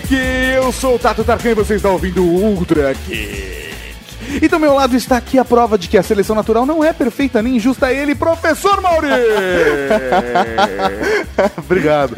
Geek! Eu sou o Tato Tarkan e você está ouvindo o Ultra Geek. E do meu lado está aqui a prova de que a seleção natural não é perfeita nem injusta. Ele, professor Mauri! Obrigado.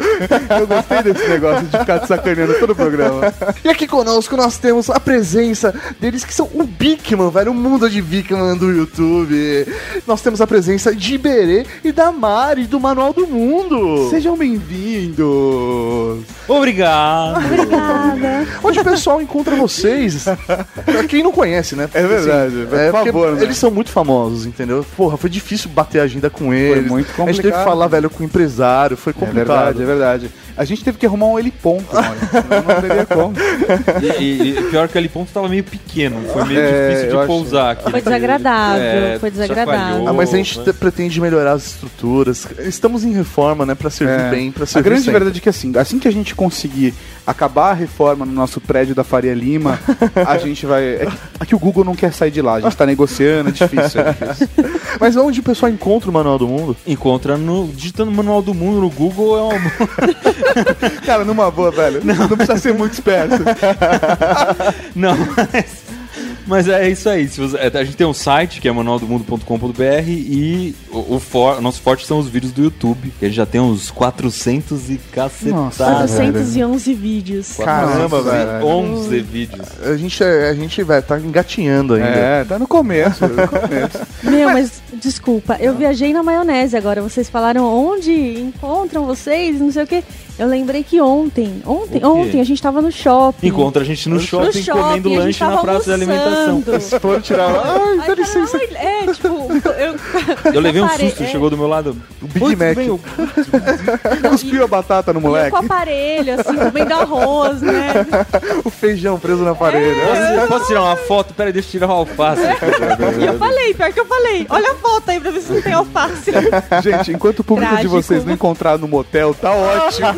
Eu gostei desse negócio de ficar te sacaneando todo o programa. E aqui conosco nós temos a presença deles que são o Bigman, velho, o mundo de Bigman do YouTube. Nós temos a presença de Iberê e da Mari, do Manual do Mundo. Sejam bem-vindos! Obrigado. Obrigada. Onde o pessoal encontra vocês? Pra quem não conhece, né? É verdade, por é porque favor, né? Eles são muito famosos, entendeu? Porra, foi difícil bater a agenda com eles. muito A gente teve que complicado. falar, velho, com o empresário. Foi É complicado. verdade, é verdade. A gente teve que arrumar um heliponto. Senão não teria como. E, e- pior que aquele ponto tava meio pequeno, foi meio É, difícil de acho- pousar aqui. Foi desagradável, É, foi desagradável. Ah, mas a gente né? te- pretende melhorar as estruturas. Estamos em reforma, né? Pra servir É. bem, pra A servir grande sempre. verdade é que assim, assim que a gente conseguir acabar a reforma no nosso prédio da Faria Lima, a gente vai. É que, é que o Google não quer sair de lá, a gente tá negociando, é difícil, é difícil. Mas onde o pessoal encontra o Manual do Mundo? Encontra no. Digitando o manual do mundo no Google é uma. Cara, numa boa, velho. Não, precisa ser muito esperto. Não, mas. Mas é isso aí. Você- é, a gente tem um site que é manualdomundo.com.br e o, o for- o nosso forte são os vídeos do YouTube, que a gente já tem uns 400 e cacetada. Nossa, 411 vídeos. Caramba, velho. 11 vídeos. A gente, é- a gente velho, tá engatinhando ainda. É, tá no começo. No começo. Meu, mas desculpa, eu viajei na maionese agora. Vocês falaram onde encontram vocês, não sei o quê. Eu lembrei que ontem, ontem, ontem a gente tava no shopping. Encontra a gente no no shopping, shopping, comendo lanche na praça de alimentação. Almoçando. Foram tirar. Ai, dá licença. "Ai", É, tipo, eu, Eu levei um susto, é. chegou do meu lado. O Big "Oi, tudo Mac. bem?" Eu, Cuspiu a batata no moleque. com o aparelho, assim, comendo arroz, né? O feijão preso na parede. Posso, posso tirar uma foto? Peraí, deixa eu tirar o alface. E eu falei, pior que eu falei, olha a foto aí pra ver se não tem alface. Gente, enquanto o público Trágico. de vocês não encontrar no motel, tá ótimo.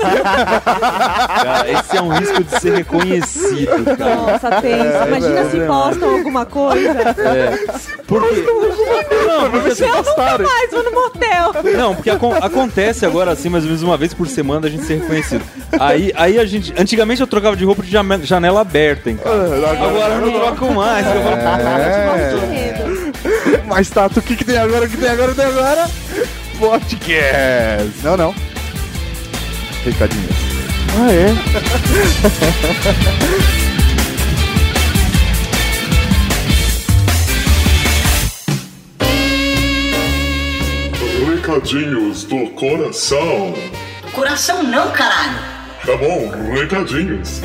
Cara, esse é um risco de ser reconhecido, cara. Nossa, tenso. Imagina se postam alguma coisa. É. Porque... Não, porque assim, Eu nunca mais vou no motel. Não, porque acon- acontece agora assim, mais ou menos uma vez por semana a gente ser reconhecido. Aí, aí a gente. Antigamente eu trocava de roupa de janela aberta em casa. Agora eu não troco mais. Eu falo, É. Mas Tato, o que, que tem agora? O que tem agora? O que tem agora? Podcast. Não, não. Recadinho. Ah, é? Recadinhos do coração. Coração não, caralho. Tá bom, recadinhos.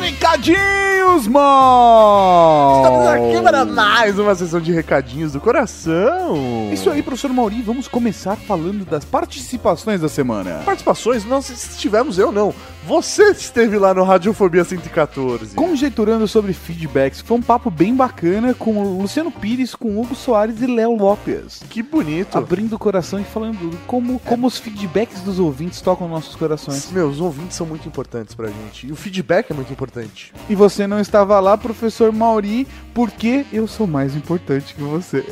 Recadinhos, mano! Estamos aqui para mais uma sessão de recadinhos do coração. Isso aí, professor Mauri, vamos começar falando das participações da semana. Participações, não sei se tivemos eu não. Você esteve lá no Radiofobia 114. Conjecturando sobre feedbacks, foi um papo bem bacana com o Luciano Pires, com Hugo Soares e Léo Lopes. Que bonito. Abrindo o coração e falando como, como os feedbacks dos ouvintes tocam nossos corações. Meus ouvintes são muito importantes pra gente. E o feedback é muito importante. E você não estava lá, professor Mauri, porque eu sou mais importante que você.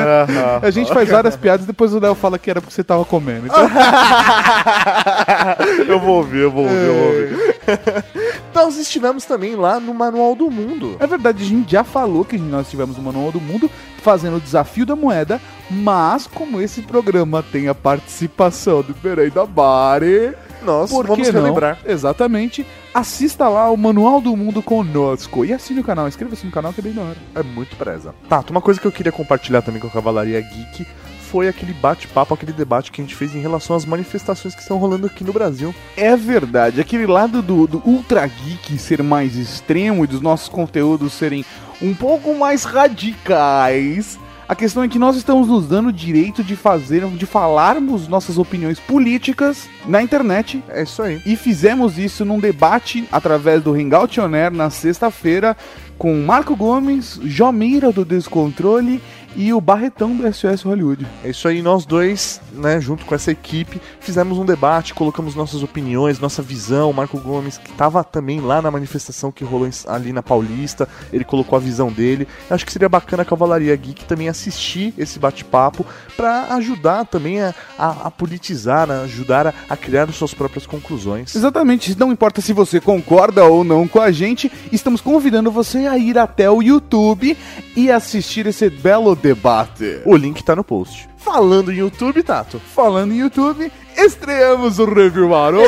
A gente faz várias piadas e depois o Léo fala que era porque você tava comendo. Então, eu vou ouvir, eu vou ouvir, Nós estivemos também lá no Manual do Mundo. é verdade, a gente já falou que nós tivemos o Manual do Mundo fazendo o desafio da moeda, mas como esse programa tem a participação do Berei da Bari, Nós por vamos que não? relembrar. Exatamente. Assista lá o Manual do Mundo conosco e assine o canal, inscreva-se no canal que é bem da hora. É muito preza. Tá, uma coisa que eu queria compartilhar também com a Cavalaria Geek foi aquele bate-papo, aquele debate que a gente fez em relação às manifestações que estão rolando aqui no Brasil. É verdade, aquele lado do, do Ultra Geek ser mais extremo e dos nossos conteúdos serem um pouco mais radicais. A questão é que nós estamos nos dando o direito de fazer, de falarmos nossas opiniões políticas na internet É isso aí. e fizemos isso num debate através do Hangout On Air na sexta-feira com Marco Gomes, Jomeira do Descontrole e o Barretão do SOS Hollywood. É isso aí, nós dois, né, junto com essa equipe, fizemos um debate, colocamos nossas opiniões, nossa visão. O Marco Gomes, que estava também lá na manifestação que rolou ali na Paulista, ele colocou a visão dele. Eu acho que seria bacana a Cavalaria Geek também assistir esse bate-papo para ajudar também a, a- a politizar, a ajudar a, a criar suas próprias conclusões. Exatamente, não importa se você concorda ou não com a gente, estamos convidando você a ir até o YouTube e assistir esse belo debate. O link tá no post. Falando em YouTube, Tato. Falando em YouTube, estreamos o Review Maroto!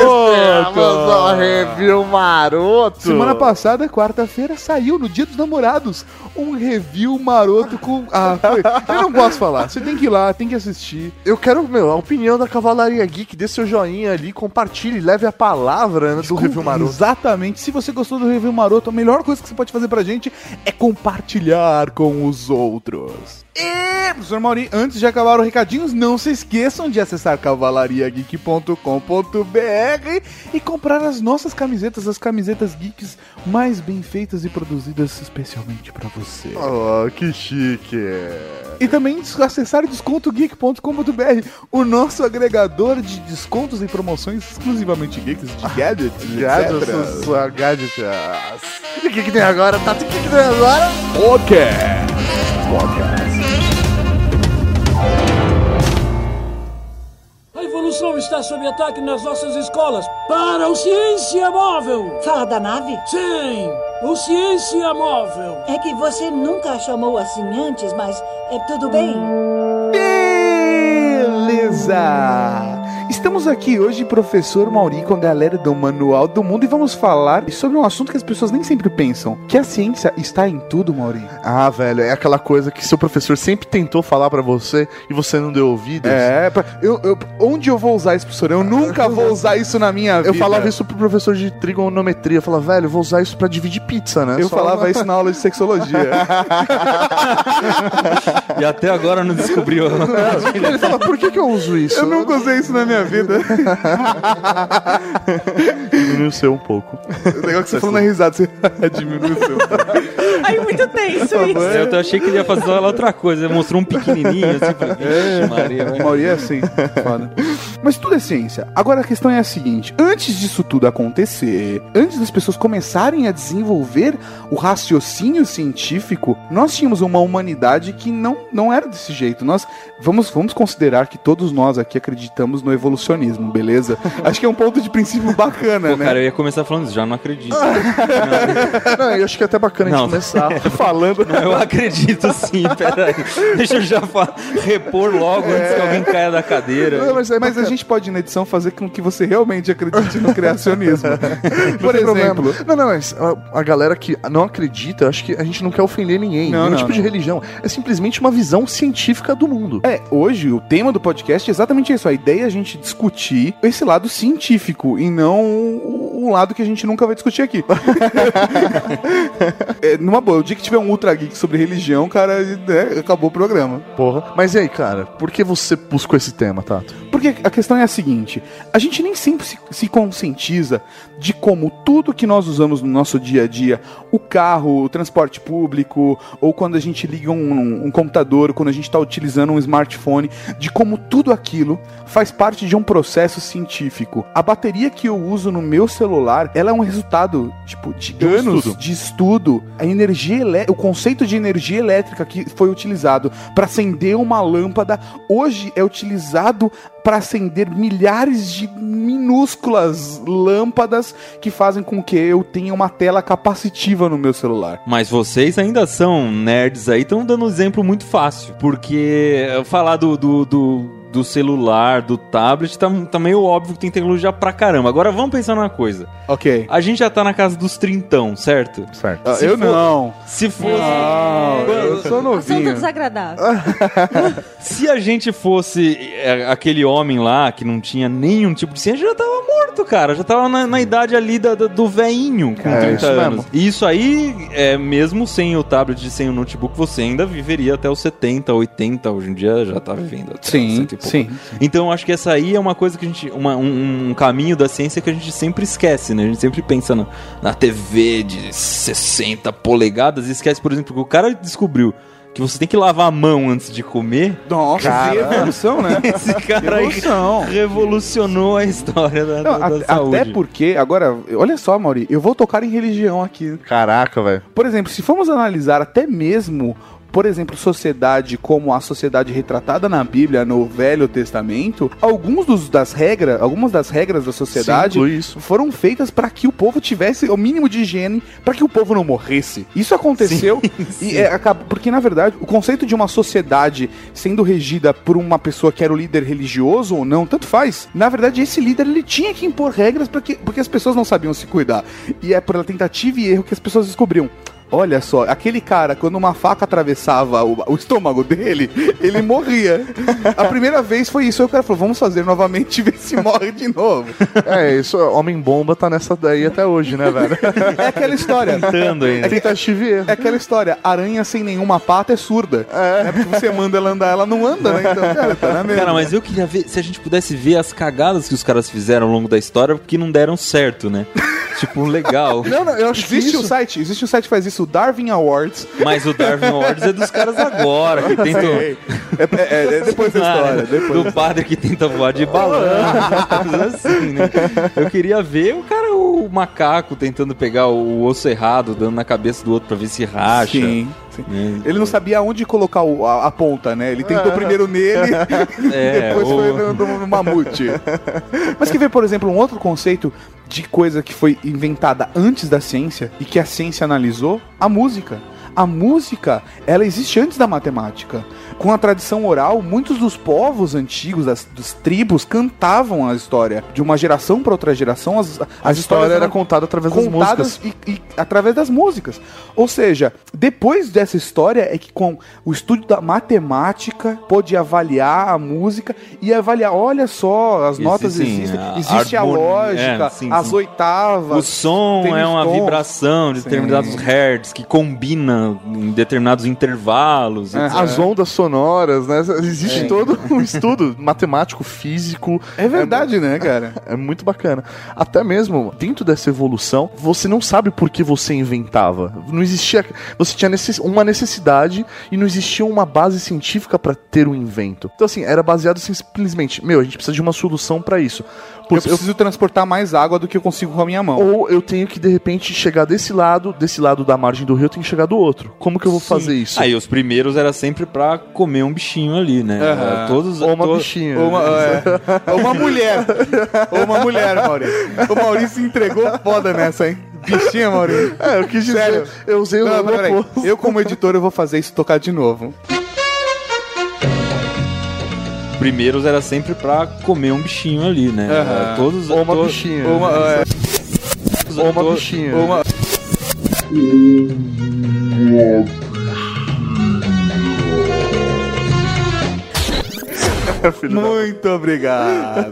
review maroto. Semana passada, quarta-feira, saiu no Dia dos Namorados um review maroto com. Ah, foi. Eu não posso falar. Você tem que ir lá, tem que assistir. Eu quero, meu, a opinião da Cavalaria Geek, dê seu joinha ali, compartilhe, leve a palavra né, do review maroto. Exatamente. Se você gostou do review maroto, a melhor coisa que você pode fazer pra gente é compartilhar com os outros. E, professor Mauri, antes de acabar os recadinhos, não se esqueçam de acessar cavalariageek.com.br e comprar as nossas camisetas, as camisetas geeks mais bem feitas e produzidas especialmente pra você. Oh, que chique. E também acessar descontogeek.com.br, o nosso agregador de descontos e promoções exclusivamente geeks de gadgets, Gadgets, etc. sua gadgets. E o que, que tem agora, Tato? O que, que tem agora? Podcast. A evolução está sob ataque nas nossas escolas. Para o Ciência Móvel! Fala da nave? Sim, o Ciência Móvel. É que você nunca a chamou assim antes, mas é tudo bem. Beleza! Estamos aqui hoje, professor Mauri, com a galera do Manual do Mundo e vamos falar sobre um assunto que as pessoas nem sempre pensam: que a ciência está em tudo, Mauri. Ah, velho, é aquela coisa que seu professor sempre tentou falar pra você e você não deu ouvidos. É, pra- eu, eu- onde eu vou usar isso, professor? Eu nunca vou usar isso na minha vida. Eu falava isso pro professor de trigonometria. Eu falava, velho, eu vou usar isso pra dividir pizza, né? Eu Só- falava isso na aula de sexologia. E até agora não descobriu. Ele fala, por que, que eu uso isso? eu nunca usei isso na minha vida. Diminuiu o seu um pouco. O negócio que você falou na risada, você diminuiu o seu. Ai, muito tenso isso. Eu até achei que ele ia fazer lá outra coisa. Ele mostrou um pequenininho assim. falei, Vixe, Maria, vai. Mauri é assim. Foda. Mas tudo é ciência. Agora a questão é a seguinte: antes disso tudo acontecer, antes das pessoas começarem a desenvolver o raciocínio científico, nós tínhamos uma humanidade que não, não era desse jeito. Nós vamos, vamos considerar que todos nós aqui acreditamos no evolucionismo, beleza? Acho que é um ponto de princípio bacana, Pô, né? cara, eu ia começar falando isso, já não acredito. Não, eu acho que é até bacana a gente Não. começar falando. Não, eu acredito sim, peraí. Deixa eu já repor logo antes que alguém caia da cadeira. Não, mas é Mas a bacana. Gente pode, na edição, fazer com que você realmente acredite no criacionismo. Por exemplo, problema. Não, não, mas a, a galera que não acredita, acho que a gente não quer ofender ninguém. Não, nenhum não, tipo de não. religião. É simplesmente uma visão científica do mundo. É, hoje o tema do podcast é exatamente isso. A ideia é a gente discutir esse lado científico e não o, o lado que a gente nunca vai discutir aqui. é, numa boa, o dia que tiver um Ultra Geek sobre religião, cara, né, acabou o programa. Porra. Mas e aí, cara, por que você buscou esse tema, Tato? Porque a questão é a seguinte: a gente nem sempre se, se conscientiza de como tudo que nós usamos no nosso dia a dia, o carro, o transporte público, ou quando a gente liga um, um computador, quando a gente está utilizando um smartphone, de como tudo aquilo faz parte de um processo científico. A bateria que eu uso no meu celular, ela é um resultado, tipo, de, um anos estudo. de estudo. A energia o conceito de energia elétrica que foi utilizado para acender uma lâmpada, hoje é utilizado para acender milhares de minúsculas lâmpadas que fazem com que eu tenha uma tela capacitiva no meu celular. Mas vocês ainda são nerds aí, estão dando um exemplo muito fácil. Porque falar do, do, do, do celular, do tablet, tá, tá meio óbvio que tem tecnologia pra caramba. Agora vamos pensar numa coisa. Ok. A gente já tá na casa dos trintão, certo? Certo. Ah, Se eu for- não. Se fosse. Não, eu sou Assunto novinho. desagradável. Se a gente fosse é, aquele homem lá que não tinha nenhum tipo de ciência, já tava morto, cara. Já tava na, na idade ali da- da- do veinho com É, 30 isso anos. mesmo. E isso aí, é, mesmo sem o tablet e sem o notebook, você ainda viveria até os 70, 80. Hoje em dia já tá vivendo até Sim, 100 pouco. sim. Então eu acho que essa aí é uma coisa que a gente. uma- um, um caminho da ciência que a gente sempre esquece, né? A gente sempre pensa na, na TV de 60 polegadas e esquece, por exemplo, que o cara descobriu que você tem que lavar a mão antes de comer. Nossa, Cara. que evolução, né? Esse cara aí Evolução. revolucionou a história da, Não, da- da até, saúde. até porque, agora, olha só, Mauri, eu vou tocar em religião aqui. Caraca, velho. Por exemplo, se formos analisar até mesmo, por exemplo, sociedade como a sociedade retratada na Bíblia, no Velho Testamento, alguns dos, das regras, algumas das regras da sociedade Sim, foram feitas para que o povo tivesse o mínimo de higiene, para que o povo não morresse. Isso aconteceu e é, porque na verdade o conceito de uma sociedade sendo regida por uma pessoa que era o líder religioso ou não, tanto faz. Na verdade, esse líder ele tinha que impor regras para que porque as pessoas não sabiam se cuidar. E é pela tentativa e erro que as pessoas descobriam. Olha só, aquele cara, quando uma faca atravessava o, o estômago dele, ele morria. A primeira vez foi isso. Aí o cara falou: vamos fazer novamente e ver se morre de novo. É, isso, Homem-Bomba tá nessa daí até hoje, né, velho? É aquela história. Tentando ainda. É que-. É aquela história, aranha sem nenhuma pata é surda. É. Porque você manda ela andar, ela não anda, né? Então, cara, tá na mesma. Cara, mas eu queria ver se a gente pudesse ver as cagadas que os caras fizeram ao longo da história porque não deram certo, né? tipo, legal. Não, não, eu acho que Existe isso... um site, existe um site que faz isso, o Darwin Awards. Mas o Darwin Awards é dos caras agora, que tentam. É, é- é- é depois da história. Depois. do padre que tenta voar de balão, assim, né? Eu queria ver o cara, o macaco, tentando pegar o osso errado, dando na cabeça do outro pra ver se racha. Sim, sim. né? Ele não sabia onde colocar o- a, a ponta, né? Ele tentou primeiro nele, É, depois o- foi no, no- no mamute. Mas quer ver, por exemplo, um outro conceito de coisa que foi inventada antes da ciência e que a ciência analisou? A música. A música, ela existe antes da matemática. Com a tradição oral, muitos dos povos antigos, das, dos tribos, cantavam a história. De uma geração para outra geração, as, as A história era eram contada através das contadas músicas. e, e através das músicas. Ou seja, depois dessa história é que com o estudo da matemática pôde avaliar a música e avaliar, olha só, as notas Existem, existem, a existe a lógica, é, sim, as sim. oitavas. O som é uma tons. vibração de Sim. determinados hertz que combina em determinados intervalos. É. As ondas sonoras, né? Existe É. todo um estudo matemático, físico. É verdade, né, cara? É muito bacana. Até mesmo dentro dessa evolução, você não sabe por que você inventava. Não existia. Você tinha necess- uma necessidade e não existia uma base científica para ter um invento. Então, assim, era baseado simplesmente: meu, a gente precisa de uma solução para isso. Eu Porque eu- preciso transportar mais água do que eu consigo com a minha mão. ou eu tenho que, de repente, chegar desse lado, desse lado da margem do rio, eu tenho que chegar do outro. Como que eu vou fazer isso? Aí os primeiros era sempre pra comer um bichinho ali, né? Era Todos, Ou uma to- bichinha. Ou uma, é, ou uma mulher. Ou uma mulher, Maurício. O Maurício entregou foda nessa, hein? Bichinha, Maurício. É, eu quis dizer, Sério? eu usei o Não, nome oposto. Eu, como editor, eu vou fazer isso tocar de novo. Primeiros era sempre pra comer um bichinho ali, né? Era Todos, Ou uma to- bichinha. Ou uma, é, Ou uma bichinha. ou uma- Muito obrigado.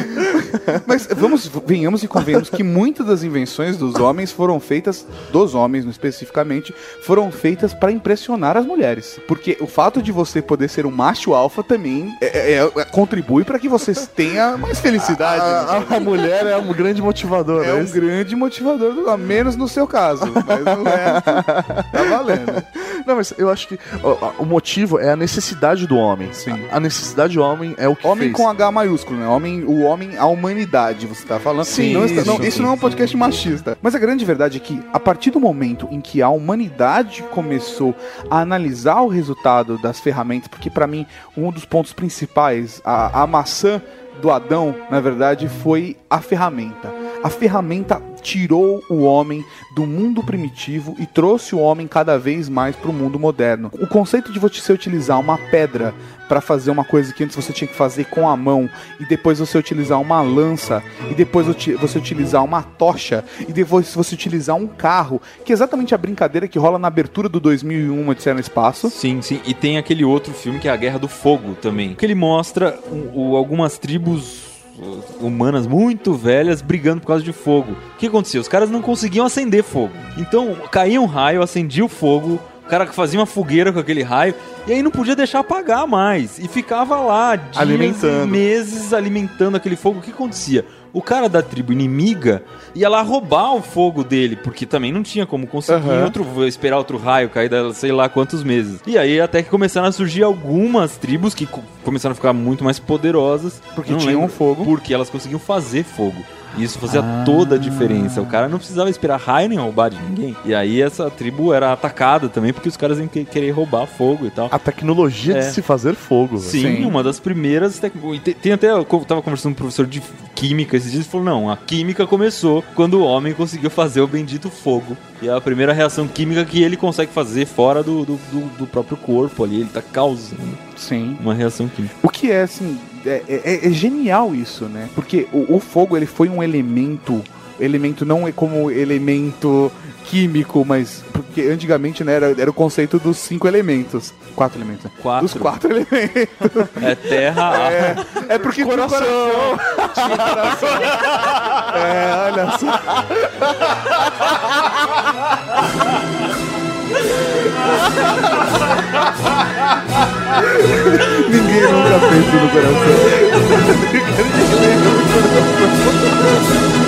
Mas vamos, venhamos e convenhamos que muitas das invenções dos homens foram feitas, dos homens especificamente, foram feitas para impressionar as mulheres. Porque o fato de você poder ser um macho alfa também é- é- é- contribui para que você tenha mais felicidade. né? A, a mulher é um grande motivador, É né? um grande motivador, do- menos no seu caso, mas não é. Tá valendo. Não, mas eu acho que ó, o motivo é a necessidade do homem. Sim. A, a necessidade do homem é o que Homem fez. com H maiúsculo, né? Homem, o homem, a humanidade, você tá falando? Sim, não, está- não, sim, isso sim, não é um podcast machista. Mas a grande verdade é que, a partir do momento em que a humanidade começou a analisar o resultado das ferramentas, porque pra mim, um dos pontos principais, a, a maçã do Adão, na verdade, foi a ferramenta. A ferramenta tirou o homem do mundo primitivo e trouxe o homem cada vez mais para o mundo moderno. O conceito de você utilizar uma pedra para fazer uma coisa que antes você tinha que fazer com a mão e depois você utilizar uma lança e depois você utilizar uma tocha e depois você utilizar um carro, que é exatamente a brincadeira que rola na abertura do 2001 Odisseia no Espaço. Sim, sim. E tem aquele outro filme que é A Guerra do Fogo também. Que ele mostra o- o- algumas tribos humanas muito velhas brigando por causa de fogo. O que acontecia? Os caras não conseguiam acender fogo. Então caía um raio, acendia o fogo, o cara fazia uma fogueira com aquele raio E aí não podia deixar apagar mais. E ficava lá dias Alimentando. meses alimentando aquele fogo. O que acontecia? O cara da tribo inimiga ia lá roubar o fogo dele, porque também não tinha como conseguir Aham. outro, esperar outro raio cair da sei lá quantos meses. E aí até que começaram a surgir algumas tribos que co- começaram a ficar muito mais poderosas. Porque tinham lembro fogo. Porque elas conseguiam fazer fogo. E isso fazia toda a diferença. O cara não precisava esperar raio nem roubar de ninguém. E aí essa tribo era atacada também, porque os caras iam que- querer roubar fogo e tal. A tecnologia É. de se fazer fogo. Sim, Sim. uma das primeiras. tec- e Tem, até. Eu tava conversando com um professor de química esses dias e falou: não, a química começou quando o homem conseguiu fazer o bendito fogo. E é a primeira reação química que ele consegue fazer fora do, do, do- do próprio corpo ali. Ele tá causando Sim. uma reação química. O que é, assim, é, é- é genial isso, né? Porque o, o fogo, ele foi um elemento, elemento não é como elemento químico, mas porque antigamente, né, era, era o conceito dos cinco elementos. Quatro elementos, né? Quatro. Dos quatro elementos. É terra. É, é porque coração. coração. Tinha coração. É, olha só. Ninguém nunca fez isso no coração.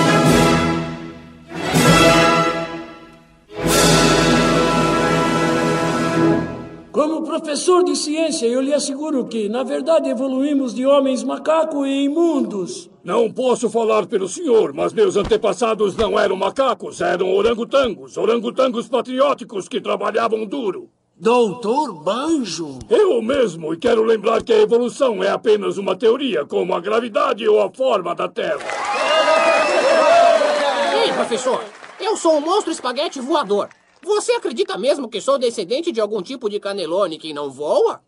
Como professor de ciência, eu lhe asseguro que, na verdade, evoluímos de homens macaco e imundos. Não posso falar pelo senhor, mas meus antepassados não eram macacos, eram orangotangos. Orangotangos patrióticos que trabalhavam duro. Doutor Banjo? Eu mesmo, e quero lembrar que a evolução é apenas uma teoria, como a gravidade ou a forma da Terra. Ei, professor, eu sou um monstro espaguete voador. Você acredita mesmo que sou descendente de algum tipo de canelone que não voa?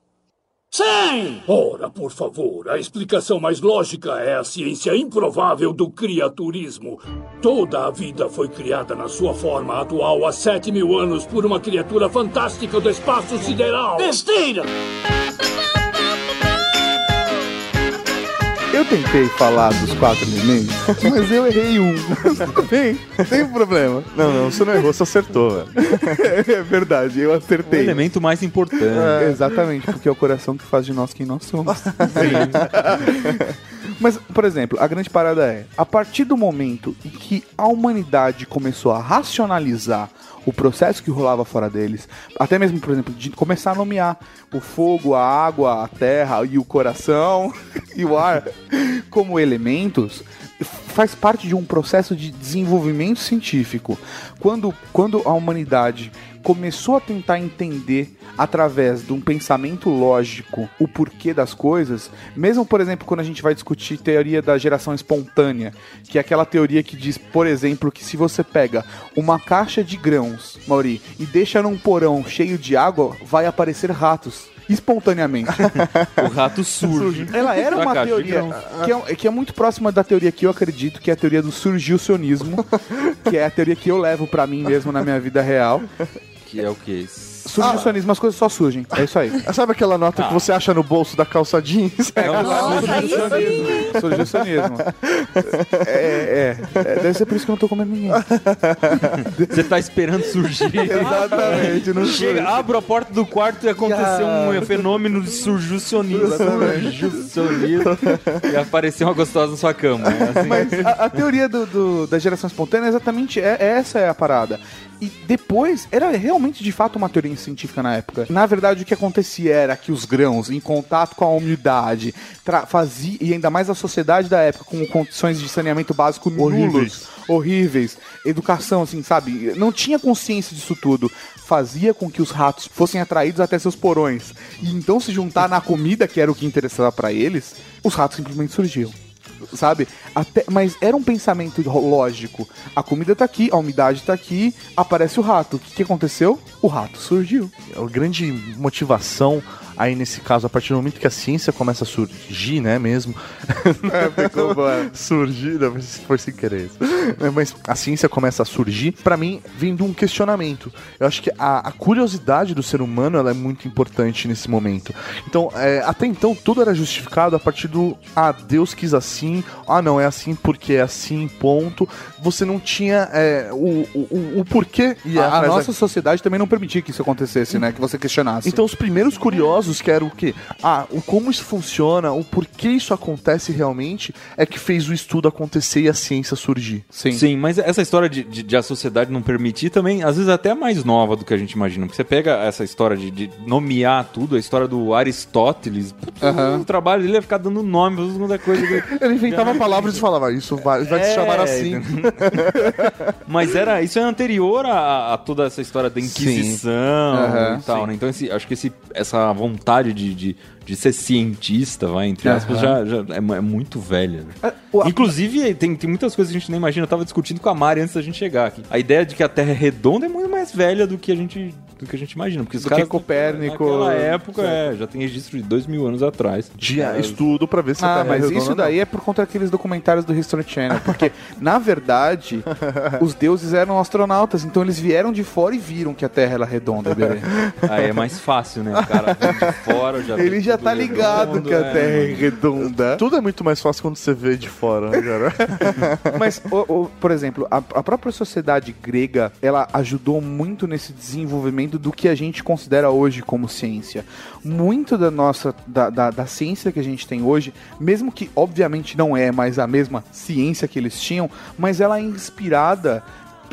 Sim! Ora, por favor, a explicação mais lógica é a ciência improvável do criaturismo. Toda a vida foi criada na sua forma atual há sete mil anos por uma criatura fantástica do espaço sideral. Besteira! Eu tentei falar dos quatro elementos, mas eu errei um. Tudo bem, tem problema. Não, não, você não errou, você acertou, velho. É verdade, eu O acertei. elemento mais importante. É, exatamente, porque é o coração que faz de nós quem nós somos. Mas, por exemplo, a grande parada é: a partir do momento em que a humanidade começou a racionalizar o processo que rolava fora deles, até mesmo, por exemplo, de começar a nomear o fogo, a água, a terra e o coração e o ar como elementos, faz parte de um processo de desenvolvimento científico. Quando, quando a humanidade começou a tentar entender através de um pensamento lógico o porquê das coisas, mesmo por exemplo quando a gente vai discutir teoria da geração espontânea, que é aquela teoria que diz, por exemplo, que se você pega uma caixa de grãos, Mauri, e deixa num porão cheio de água, vai aparecer ratos. Espontaneamente. O rato surge. Ela era uma teoria que é, que é muito próxima da teoria que eu acredito, que é a teoria do surgilcionismo, que é a teoria que eu levo pra mim mesmo na minha vida real. Que é o quê? Surgilcionismo, as coisas só surgem. É isso aí. Sabe aquela nota que você acha no bolso da calça jeans? É, Nossa, aí sim. surgilcionismo. É, é, é, Deve ser por isso que eu não tô comendo ninguém. Você tá esperando surgir. Exatamente. Não Chega, abre a porta do quarto e aconteceu um fenômeno de surjucionismo. Surjucionismo. e apareceu uma gostosa na sua cama. É assim. Mas a, a teoria do, do- da geração espontânea é exatamente é, essa é a parada. E depois, era realmente de fato uma teoria científica na época. Na verdade, o que acontecia era que os grãos, em contato com a umidade, fazia, e ainda mais a sociedade da época, com condições de saneamento básico nulos, horríveis, educação, assim, sabe? Não tinha consciência disso tudo. Fazia com que os ratos fossem atraídos até seus porões. E então se juntar na comida, que era o que interessava pra eles, os ratos simplesmente surgiam sabe? Até, mas era um pensamento lógico. A comida tá aqui, a umidade tá aqui, aparece o rato. O que, que aconteceu? O rato surgiu. A grande motivação aí nesse caso, a partir do momento que a ciência começa a surgir, né, mesmo? surgir, não, mas foi sem querer isso. É, Mas a ciência começa a surgir, pra mim, vem de um questionamento. Eu acho que a, a curiosidade do ser humano, ela é muito importante nesse momento. Então, é, até então, tudo era justificado a partir do, ah, Deus quis assim, ah, não, é assim porque é assim, ponto. Você não tinha é, o, o, o- porquê. ia A, a atrás da- nossa sociedade também não permitia que isso acontecesse, né? Que você questionasse. então os primeiros curiosos estudiosos que era o quê? Ah, o como isso funciona, o porquê isso acontece realmente, é que fez o estudo acontecer e a ciência surgir. Sim. Sim, mas essa história de, de, de a sociedade não permitir também, às vezes até é mais nova do que a gente imagina. Porque você pega essa história de, de nomear tudo, a história do Aristóteles, putz, Aham. o trabalho dele é ficar dando nome pra segunda coisa. Ele inventava palavras e falava, isso vai, vai se É, chamar assim. Mas era, isso é anterior a, a toda essa história da Inquisição e tal, né? Então esse, acho que esse, essa vontade de, de, de ser cientista, vai, entre aspas, já, já é, é muito velha. né? a- Inclusive, tem, tem muitas coisas que a gente nem imagina. Eu tava discutindo com a Mari antes da gente chegar aqui. A ideia de que a Terra é redonda é muito mais velha do que a gente, do que a gente imagina. Porque os caras, Copérnico, Naquela época, é, já tem registro de dois mil anos atrás. De estudo pra ver se a Ah, Terra é mas redonda isso ou não. daí é por conta daqueles documentários do History Channel. Porque, na verdade, os deuses eram astronautas, então eles vieram de fora e viram que a Terra era redonda, bebê. Aí é mais fácil, né? O cara vem de fora, já Ele já tá ligado redondo, que a é. Terra é redonda. Tudo é muito mais fácil quando você vê de fora, né, cara? Mas, o- o- por exemplo, a, a própria sociedade grega, ela ajudou muito nesse desenvolvimento do que a gente considera hoje como ciência. Muito da nossa, da, da, da ciência que a gente tem hoje, mesmo que obviamente não é mais a mesma ciência que eles tinham, mas ela é inspirada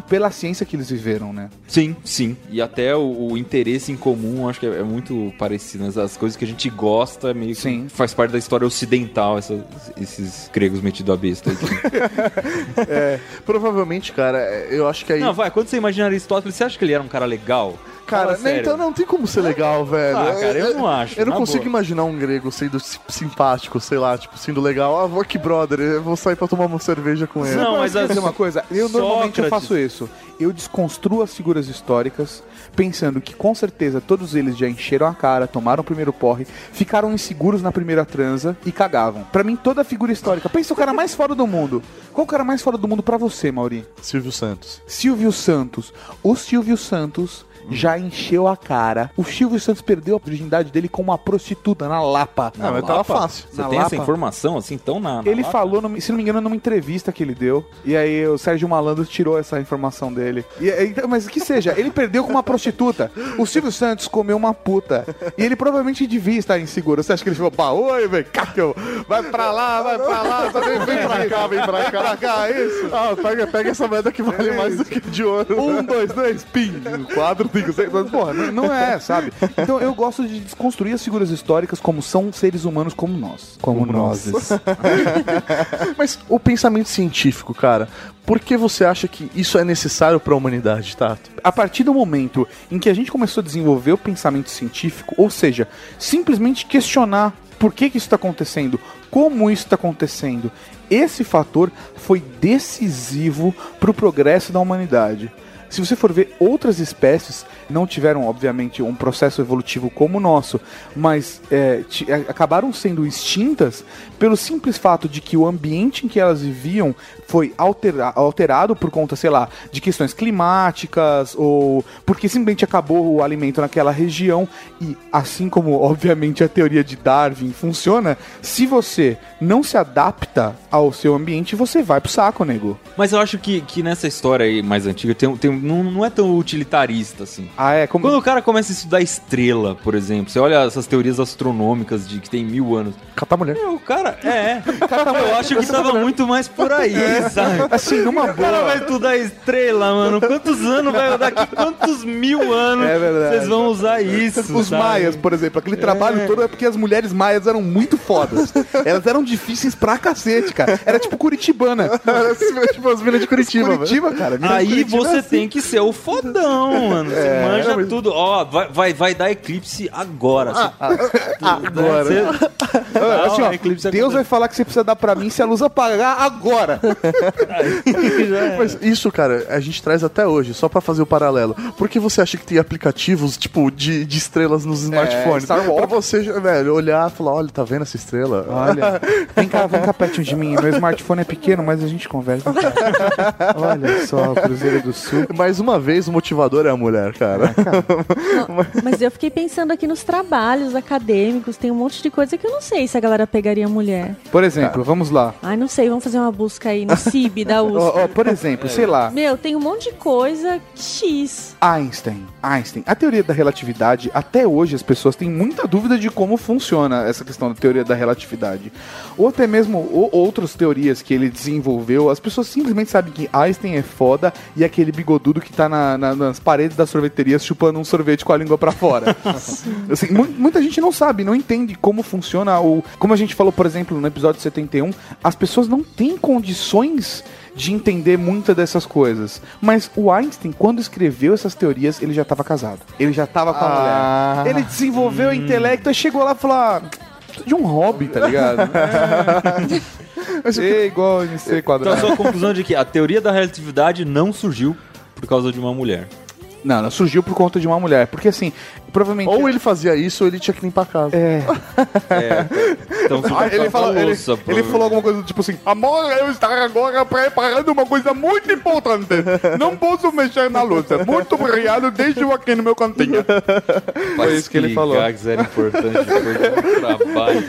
pela ciência que eles viveram, né? Sim, sim. E até o, o interesse em comum, acho que é, é muito parecido. As, as coisas que a gente gosta, meio que Sim. faz parte da história ocidental, essa- esses gregos metidos a besta. aí. Provavelmente, cara, eu acho que aí. não, vai, quando você imagina Aristóteles, você acha que ele era um cara legal? Cara, Fala né, então não tem como ser legal, velho. Ah, cara, eu não acho, Eu não consigo boa. imaginar um grego sendo si- simpático, sei lá, tipo, sendo legal. Ah, vou aqui, brother, eu vou sair pra tomar uma cerveja com ele. Não, mas Quer dizer as- uma coisa, eu normalmente eu Sócrates. faço isso. Eu desconstruo as figuras históricas, pensando que com certeza todos eles já encheram a cara, tomaram o primeiro porre, ficaram inseguros na primeira transa e cagavam. Pra mim, toda figura histórica. Pensa o cara mais fora do mundo. Qual o cara mais fora do mundo pra você, Mauri? Silvio Santos. Silvio Santos. O Silvio Santos já encheu a cara. O Silvio Santos perdeu a virgindade dele com uma prostituta na Lapa. Não, mas tava fácil. Você Na tem essa Lapa? informação assim, tão na. na Ele falou, numa- se não me engano, numa entrevista que ele deu. E aí o Sérgio Malandro tirou essa informação dele. E, então, mas que seja, ele perdeu com uma prostituta. O Silvio Santos comeu uma puta. E ele provavelmente devia estar inseguro. Você acha que ele falou, pá, oi, velho, vai pra lá, vai pra lá, vem, vem pra cá, vem pra cá, pra cá, é isso. Ah, pega, pega essa moeda que vale mais do que de ouro. Um, dois, dois, pim. Quatro, cinco, Mas, porra, não, é, sabe? Então eu gosto de desconstruir as figuras históricas como são seres humanos como nós. Como, nós. Mas o pensamento científico, cara, por que você acha que isso é necessário pra humanidade, Tato? a partir do momento em que a gente começou a desenvolver o pensamento científico, ou seja, simplesmente questionar por que, que isso está acontecendo, como isso está acontecendo, esse fator foi decisivo para o progresso da humanidade. Se você for ver, outras espécies não tiveram, obviamente, um processo evolutivo como o nosso, mas é, a- acabaram sendo extintas pelo simples fato de que o ambiente em que elas viviam foi altera- alterado por conta, sei lá, de questões climáticas ou porque simplesmente acabou o alimento naquela região e assim como obviamente a teoria de Darwin funciona, se você não se adapta ao seu ambiente, você vai pro saco, nego. Mas eu acho que, que nessa história aí mais antiga tem, tem, não, não é tão utilitarista assim. Ah, é como Quando o cara começa a estudar estrela, por exemplo, você olha essas teorias astronômicas de que tem mil anos. Catar mulher. É, o cara, é. eu acho que tava muito mais por aí, sabe? assim, numa O cara boa. vai estudar estrela, mano. Quantos anos vai daqui? Quantos mil anos É vocês vão usar isso? Os sabe? maias, por exemplo, aquele trabalho todo é porque as mulheres maias eram muito fodas. Elas eram difíceis pra cacete, cara. Era tipo Curitibana. tipo as minas de Curitiba. Curitiba, cara. Aí Curitiba você é assim. tem que ser o fodão, mano. Você É, manja mas- tudo. Ó, vai, vai, vai dar eclipse agora. Agora. Você- assim, ó, Não, eclipse Deus vai falar que você precisa dar pra mim se a luz apagar agora. Mas isso, cara, a gente traz até hoje, só pra fazer o paralelo. Por que você acha que tem aplicativos, tipo, de, de estrelas nos smartphones? Star Walk. pra você, velho, olhar e falar, olha, tá vendo essa estrela? Olha, vem cá, vem cá pertinho de mim meu smartphone é pequeno, mas a gente conversa. Olha só, Cruzeiro do Sul. Mais uma vez, o motivador é a mulher, cara. Mas eu fiquei pensando aqui nos trabalhos acadêmicos, tem um monte de coisa que eu não sei se a galera pegaria mulher. Por exemplo, vamos lá. Ai, não sei, vamos fazer uma busca aí no CIB da USP. Ó, ó, por exemplo, sei lá, Meu, tem um monte de coisa X. Einstein. Einstein. A teoria da relatividade, até hoje as pessoas têm muita dúvida de como funciona essa questão da teoria da relatividade. Ou até mesmo ou- outras teorias que ele desenvolveu, as pessoas simplesmente sabem que Einstein é foda e é aquele bigodudo que tá na- na- nas paredes das sorveterias chupando um sorvete com a língua pra fora. Assim, mu- muita gente não sabe, não entende como funciona o. Como a gente falou, por exemplo, no episódio 71, as pessoas não têm condições de entender muitas dessas coisas. Mas o Einstein, quando escreveu essas teorias, ele já estava casado. Ele já estava com a Ah. mulher. Ele desenvolveu o intelecto e chegou lá e falou: ah, preciso de um hobby, tá ligado? é igual em C Então, a quadrado. sua conclusão de que a teoria da relatividade não surgiu por causa de uma mulher. Não, não, surgiu por conta de uma mulher. Porque assim, provavelmente. Ou ele fazia isso ou ele tinha que limpar a casa. É. Então, Ah, ele, falou, ele, louça, ele falou alguma coisa tipo assim: Amor, eu estou agora preparando uma coisa muito importante. Não posso mexer na louça. Muito obrigado, deixa-o aqui no meu cantinho. Foi isso que ele falou. que era importante trabalho.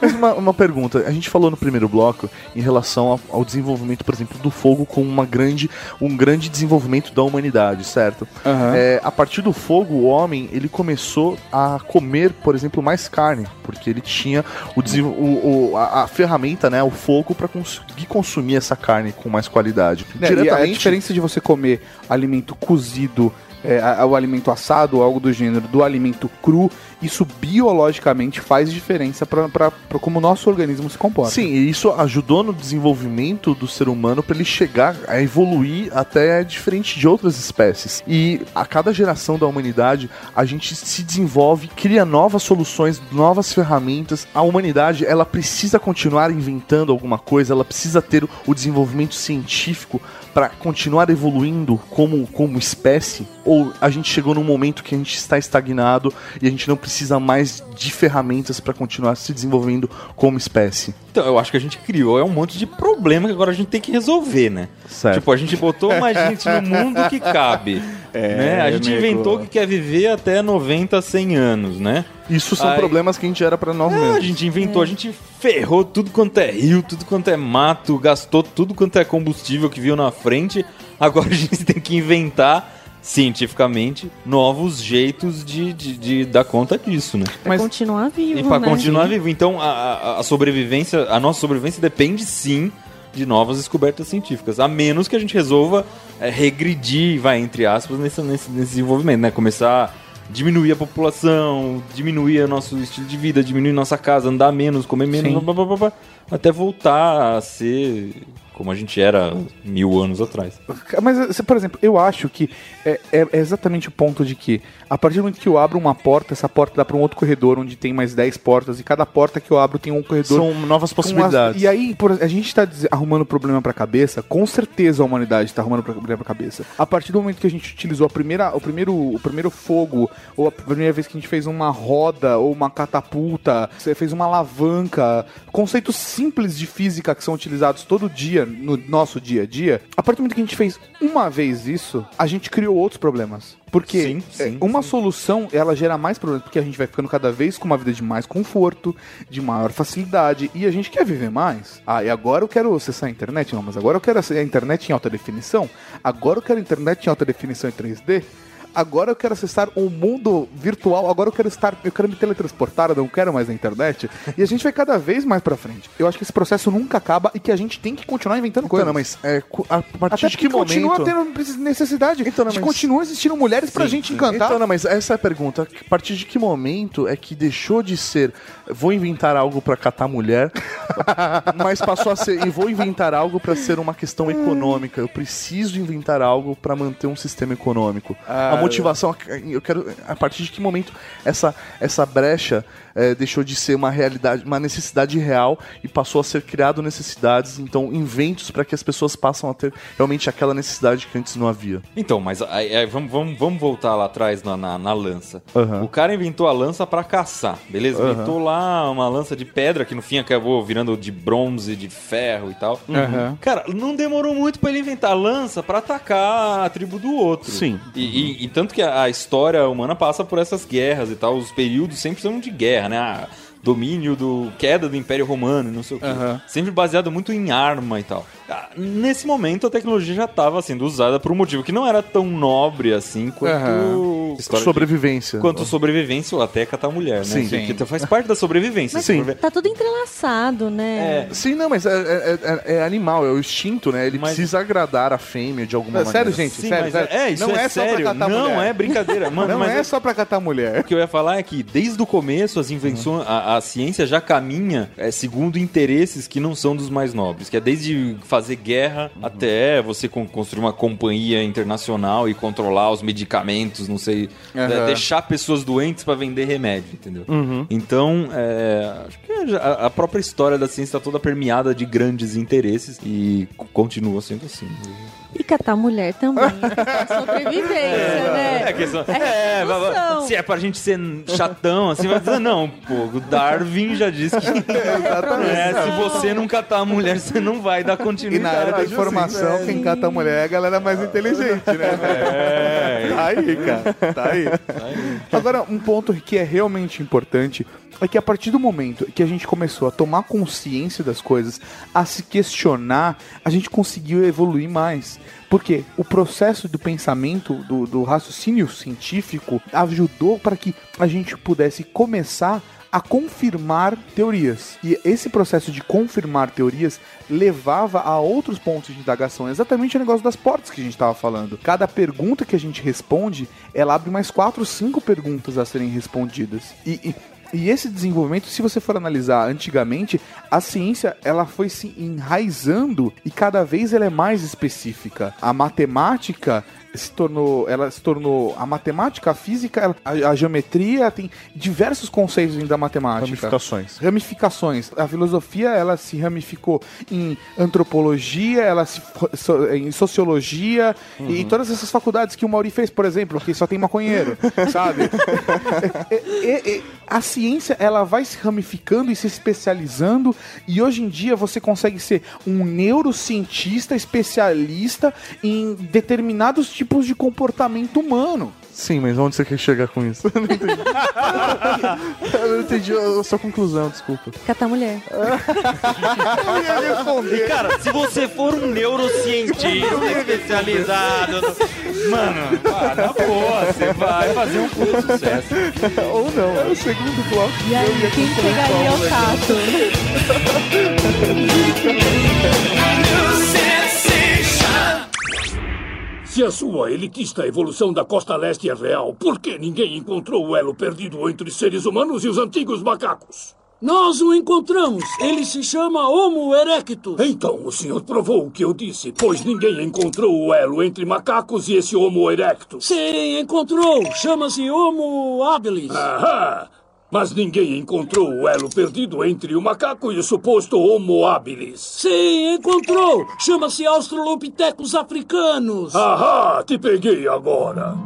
Mas uma, uma pergunta, a gente falou no primeiro bloco em relação ao, ao desenvolvimento, por exemplo, do fogo como uma grande, um grande desenvolvimento da humanidade, certo? Aham. É, a partir do fogo, o homem ele começou a comer, por exemplo, mais carne, porque ele tinha o, o- o- a, a ferramenta, né, o fogo, para conseguir consumir essa carne com mais qualidade. Né, e a diferença de você comer alimento cozido, é, a- o alimento assado ou algo do gênero, do alimento cru, isso biologicamente faz diferença para como o nosso organismo se comporta. Sim, e isso ajudou no desenvolvimento do ser humano para ele chegar a evoluir até diferente de outras espécies. E a cada geração da humanidade, a gente se desenvolve, cria novas soluções, novas ferramentas. A humanidade, ela precisa continuar inventando alguma coisa, ela precisa ter o desenvolvimento científico para continuar evoluindo como, como espécie? Ou a gente chegou num momento que a gente está estagnado e a gente não precisa mais de ferramentas para continuar se desenvolvendo como espécie? Então, eu acho que a gente criou é um monte de problema que agora a gente tem que resolver, né? Certo. Tipo, a gente botou mais gente no mundo que cabe. né? A gente nego. inventou que quer viver até 90, 100 anos, né? Isso são Aí- problemas que a gente era para nós É, a mesmos. gente inventou, a gente ferrou tudo quanto é rio, tudo quanto é mato, gastou tudo quanto é combustível que viu na frente. Agora a gente tem que inventar cientificamente novos jeitos de, de, de dar conta disso, né? Pra Mas- continuar vivo, E pra né? continuar vivo. Então a, a- sobrevivência, a nossa sobrevivência depende sim de novas descobertas científicas. A menos que a gente resolva é, regredir, vai, entre aspas, nesse, nesse, nesse desenvolvimento, né? Começar a diminuir a população, diminuir o nosso estilo de vida, diminuir nossa casa, andar menos, comer menos, blá, blá, blá, até voltar a ser como a gente era mil anos atrás. Mas, se- por exemplo, eu acho que é, é- é exatamente o ponto de que, a partir do momento que eu abro uma porta, essa porta dá para um outro corredor onde tem mais 10 portas, e cada porta que eu abro tem um corredor. São novas com as- possibilidades. E aí, por- a gente tá dize- arrumando problema pra cabeça, com certeza a humanidade tá arrumando problema pra cabeça. A partir do momento que a gente utilizou a primeira, o, primeiro, o primeiro fogo, ou a primeira vez que a gente fez uma roda, ou uma catapulta, você fez uma alavanca, conceitos simples de física que são utilizados todo dia, no nosso dia a dia, a partir do momento que a gente fez uma vez isso, a gente criou outros problemas. Porque Sim, sim, é, uma solução, ela gera mais problemas, porque a gente vai ficando cada vez com uma vida de mais conforto, de maior facilidade, e a gente quer viver mais. Ah, e agora eu quero acessar a internet? Não, mas agora eu quero acessar a internet em alta definição? Agora eu quero internet em alta definição em 3D? Agora eu quero acessar o mundo virtual, agora eu quero estar, eu quero me teletransportar, eu não quero mais na internet. E a gente vai cada vez mais pra frente. Eu acho que esse processo nunca acaba e que a gente tem que continuar inventando Então, coisas. não, mas é, a partir Até de que porque continua momento... tendo necessidade. Então, não, mas- continua existindo mulheres pra gente encantar. Então, não, mas essa é a pergunta. A partir de que momento é que deixou de ser vou inventar algo pra catar mulher, mas passou a ser e vou inventar algo pra ser uma questão econômica. Eu preciso inventar algo pra manter um sistema econômico. Ah, a motivação, eu quero a partir de que momento essa essa brecha é, deixou de ser uma realidade, uma necessidade real e passou a ser criado necessidades, então inventos para que as pessoas passam a ter realmente aquela necessidade que antes não havia. Então, mas aí, aí, vamos, vamos, vamos voltar lá atrás na, na, na lança. Aham. O cara inventou a lança pra caçar, beleza? Aham. Inventou lá uma lança de pedra que no fim acabou virando de bronze, de ferro e tal. Aham. Cara, não demorou muito pra ele inventar a lança pra atacar a tribo do outro. Sim. E, e- e tanto que a, a história humana passa por essas guerras e tal. Os períodos sempre são de guerra, né? Domínio do queda do Império Romano, e não sei o quê. Aham. Sempre baseado muito em arma e tal. Ah, Nesse momento a tecnologia já estava sendo usada por um motivo que não era tão nobre assim quanto Aham. história de- Sobrevivência. quanto sobrevivência ou até catar mulher, né? Sim. Sim. faz parte da sobrevivência. Sim. Tá tudo entrelaçado, né? É, Sim, não, mas é, é- é- é animal, é o instinto, né? Ele Mas- precisa agradar a fêmea de alguma É, sério, maneira. gente? sim, sério, mas sério. é, isso Não é, é só pra sério. catar não mulher. é brincadeira, mano. não mas é só pra catar mulher. O que eu ia falar é que desde o começo as invenções, a, a ciência já caminha é, segundo interesses que não são dos mais nobres, que é desde fazer guerra até você con- construir uma companhia internacional e controlar os medicamentos, não sei, é, deixar pessoas doentes para vender remédio, entendeu? Então, é, acho que a, a própria história da ciência está toda permeada de grandes interesses e continua sendo assim. E catar mulher também. É sobrevivência, né? É, questão, É é, se é pra gente ser chatão, assim, vai dizer, não, pô, o Darwin já disse que é, se você não catar a mulher, você não vai dar E continuidade. na área da assim, informação, quem cata a mulher é a galera mais inteligente, né? É. Tá aí, cara. Tá aí. Agora, um ponto que é realmente importante é que a partir do momento que a gente começou a tomar consciência das coisas, a se questionar, a gente conseguiu evoluir mais. Porque o processo do pensamento, do, do raciocínio científico, ajudou para que a gente pudesse começar a confirmar teorias. E esse processo de confirmar teorias levava a outros pontos de indagação. Exatamente o negócio das portas que a gente estava falando. Cada pergunta que a gente responde, ela abre mais quatro, cinco perguntas a serem respondidas. E, e, e esse desenvolvimento, se você for analisar antigamente, a ciência ela foi se enraizando e cada vez ela é mais específica. A matemática se tornou, ela se tornou a matemática, a física, a, a geometria tem diversos conceitos da matemática. Ramificações. Ramificações. A filosofia ela se ramificou em antropologia, ela se so- em sociologia e todas essas faculdades que o Mauri fez, por exemplo, que só tem maconheiro, sabe? E- e- e a ciência ela vai se ramificando e se especializando e hoje em dia você consegue ser um neurocientista especialista em determinados tipos de comportamento humano. Sim, mas onde você quer chegar com isso? Eu não entendi. eu não entendi a sua conclusão, desculpa. Catar mulher. E, cara, se você for um neurocientista especializado, mano, ah, na boa, você vai fazer um puto sucesso. Ou não. É o segundo bloco. E aí, quem pegaria o tato? Se a sua elitista evolução da costa leste é real, por que ninguém encontrou o elo perdido entre seres humanos e os antigos macacos? Nós o encontramos. Ele se chama Homo erectus. Então o senhor provou o que eu disse, pois ninguém encontrou o elo entre macacos e esse Homo erectus. Sim, encontrou. Chama-se Homo habilis. Ahá! Mas ninguém encontrou o elo perdido entre o macaco e o suposto Homo habilis. Sim, encontrou. Chama-se Australopithecus africanos. Ahá! Te peguei agora.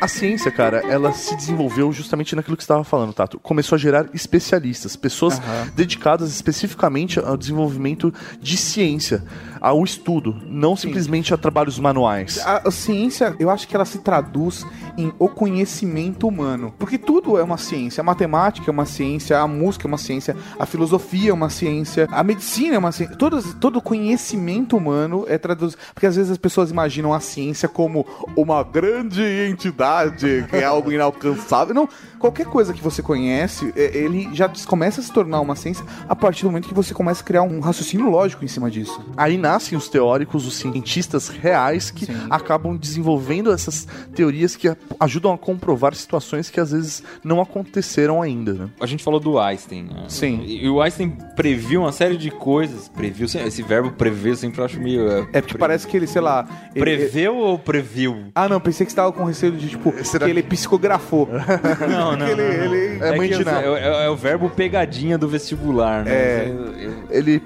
A ciência, cara, ela se desenvolveu justamente naquilo que você estava falando, Tato. Começou a gerar especialistas, pessoas dedicadas especificamente ao desenvolvimento de ciência, ao estudo, não simplesmente a trabalhos manuais. A, a ciência, eu acho que ela se traduz em o conhecimento humano. Porque tudo é uma ciência. A matemática é uma ciência, a música é uma ciência, a filosofia é uma ciência, a medicina é uma ciência. Todo, todo conhecimento humano é traduzido. Porque às vezes as pessoas imaginam a ciência como uma grande entidade, que é algo inalcançável. Não, qualquer coisa que você conhece, é- ele já começa a se tornar uma ciência a partir do momento que você começa a criar um raciocínio lógico em cima disso. Aí nascem os teóricos, os cientistas reais que acabam desenvolvendo essas teorias que ajudam a comprovar situações que às vezes não aconteceram ainda, né? A gente falou do Einstein. né? Sim. E o Einstein previu uma série de coisas. Previu, esse verbo prever eu sempre acho meio. É porque parece que ele, sei lá. ele- Preveu ou previu? Ah, não, pensei que você tava com receio de, tipo, Será que ele psicografou. Não, não. ele, não, ele- É É, mãe de nada. é, é- é o verbo pegadinha do vestibular, né? É. Eu- eu- Ele,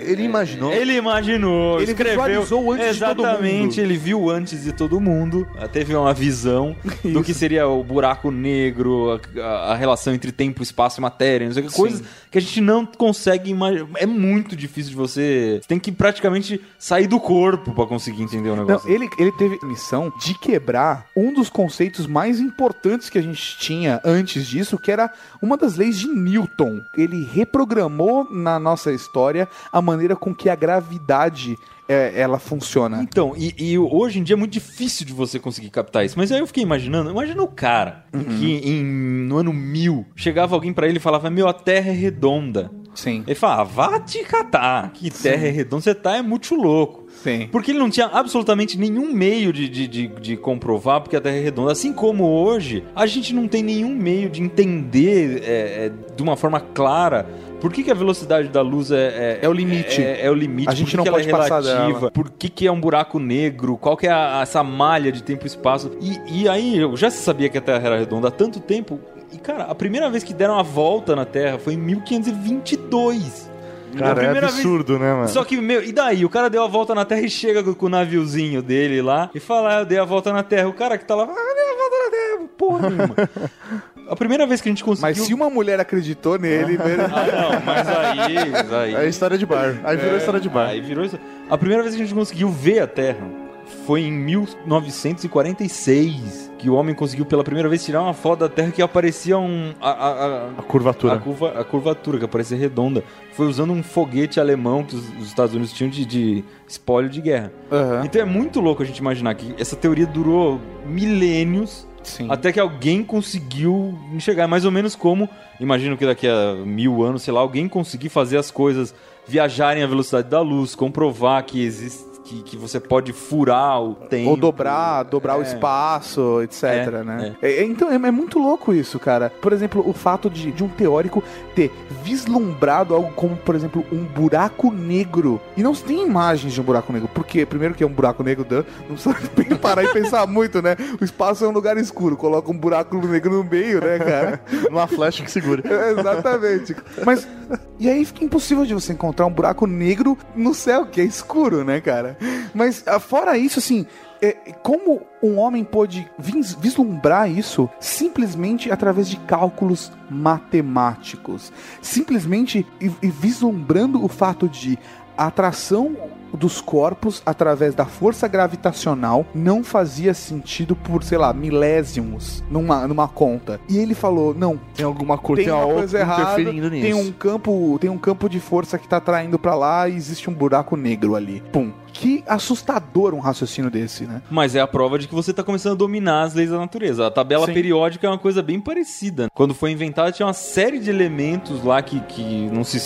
ele imaginou. Ele imaginou, Ele escreveu. visualizou antes de todo Exatamente, mundo. ele viu antes de todo mundo. ah, Teve uma visão do que seria o buraco negro, a, a relação entre tempo, espaço e matéria, não sei coisas que a gente não consegue imaginar. É muito difícil de você. Você tem que praticamente sair do corpo pra conseguir entender o Não, negócio. ele, ele teve a missão de quebrar um dos conceitos mais importantes que a gente tinha antes disso, que era uma das leis de Newton. Ele reprogramou na nossa história a maneira com que a gravidade é, ela funciona. Então, e, e hoje em dia é muito difícil de você conseguir captar isso. Mas aí eu fiquei imaginando, imagina o cara que em, no ano 1000 chegava alguém pra ele e falava: Meu, a Terra é redonda. Sim. Ele fala: ah, vá te catar, que Terra é redonda, você tá é muito louco. Sim. Porque ele não tinha absolutamente nenhum meio de, de, de, de comprovar porque a Terra é redonda. Assim como hoje, a gente não tem nenhum meio de entender é, é, de uma forma clara por que, que a velocidade da luz é, É o limite. É, é o limite. A gente por não que pode ela é passar dela. Por que, que é um buraco negro? Qual que é a- essa malha de tempo e espaço? E, e aí, eu já sabia que a Terra era redonda há tanto tempo. E, cara, a primeira vez que deram a volta na Terra foi em 1522. A Cara, é primeira vez- absurdo, né, mano? só que, meu, e daí? O cara deu a volta na Terra e chega com, com o naviozinho dele lá e fala, ah, eu dei a volta na Terra. O cara que tá lá, ah, eu dei a volta na Terra. Porra nenhuma. A primeira vez que a gente conseguiu... Mas se uma mulher acreditou nele, né? Ah, não, mas aí... aí... É história de bar. Aí virou história de bar. Aí virou. A primeira vez que a gente conseguiu ver a Terra foi em 1946. Que o homem conseguiu pela primeira vez tirar uma foto da Terra que aparecia um. A, a- a- A curvatura. a, curva, a curvatura, que aparecia redonda. Foi usando um foguete alemão que os, os Estados Unidos tinham de, de espólio de guerra. Aham. Então é muito louco a gente imaginar que essa teoria durou milênios Sim. até que alguém conseguiu enxergar. Mais ou menos como, imagino que daqui a mil anos, sei lá, alguém conseguir fazer as coisas viajarem à velocidade da luz, comprovar que existe. Que, que você pode furar o tempo. Ou dobrar, dobrar o É. espaço, etc, É, né? É, é, então é, é muito louco isso, cara. Por exemplo, o fato de, de um teórico ter vislumbrado algo como, por exemplo, um buraco negro. E não se tem imagens de um buraco negro. Porque, primeiro que é um buraco negro, não precisa parar e pensar muito, né? O espaço é um lugar escuro, coloca um buraco negro no meio, né, cara? Uma flecha que segura. É, Exatamente. Mas, e aí fica impossível de você encontrar um buraco negro no céu, que é escuro, né, cara? Mas, ah, fora isso, assim, é, como um homem vis- vislumbrar isso simplesmente através de cálculos matemáticos? Simplesmente e, e vislumbrando o fato de a atração dos corpos através da força gravitacional não fazia sentido por, sei lá, milésimos numa, numa conta. E ele falou: não, Tem alguma coisa, tem tem, uma coisa outra errada, interferindo nisso. tem um campo, tem um campo de força que tá traindo pra lá e existe um buraco negro ali. Pum. Que assustador um raciocínio desse, né? Mas é a prova de que você tá começando a dominar as leis da natureza. A tabela Sim. periódica é uma coisa bem parecida. Quando foi inventada, tinha uma série de elementos lá que, que não se.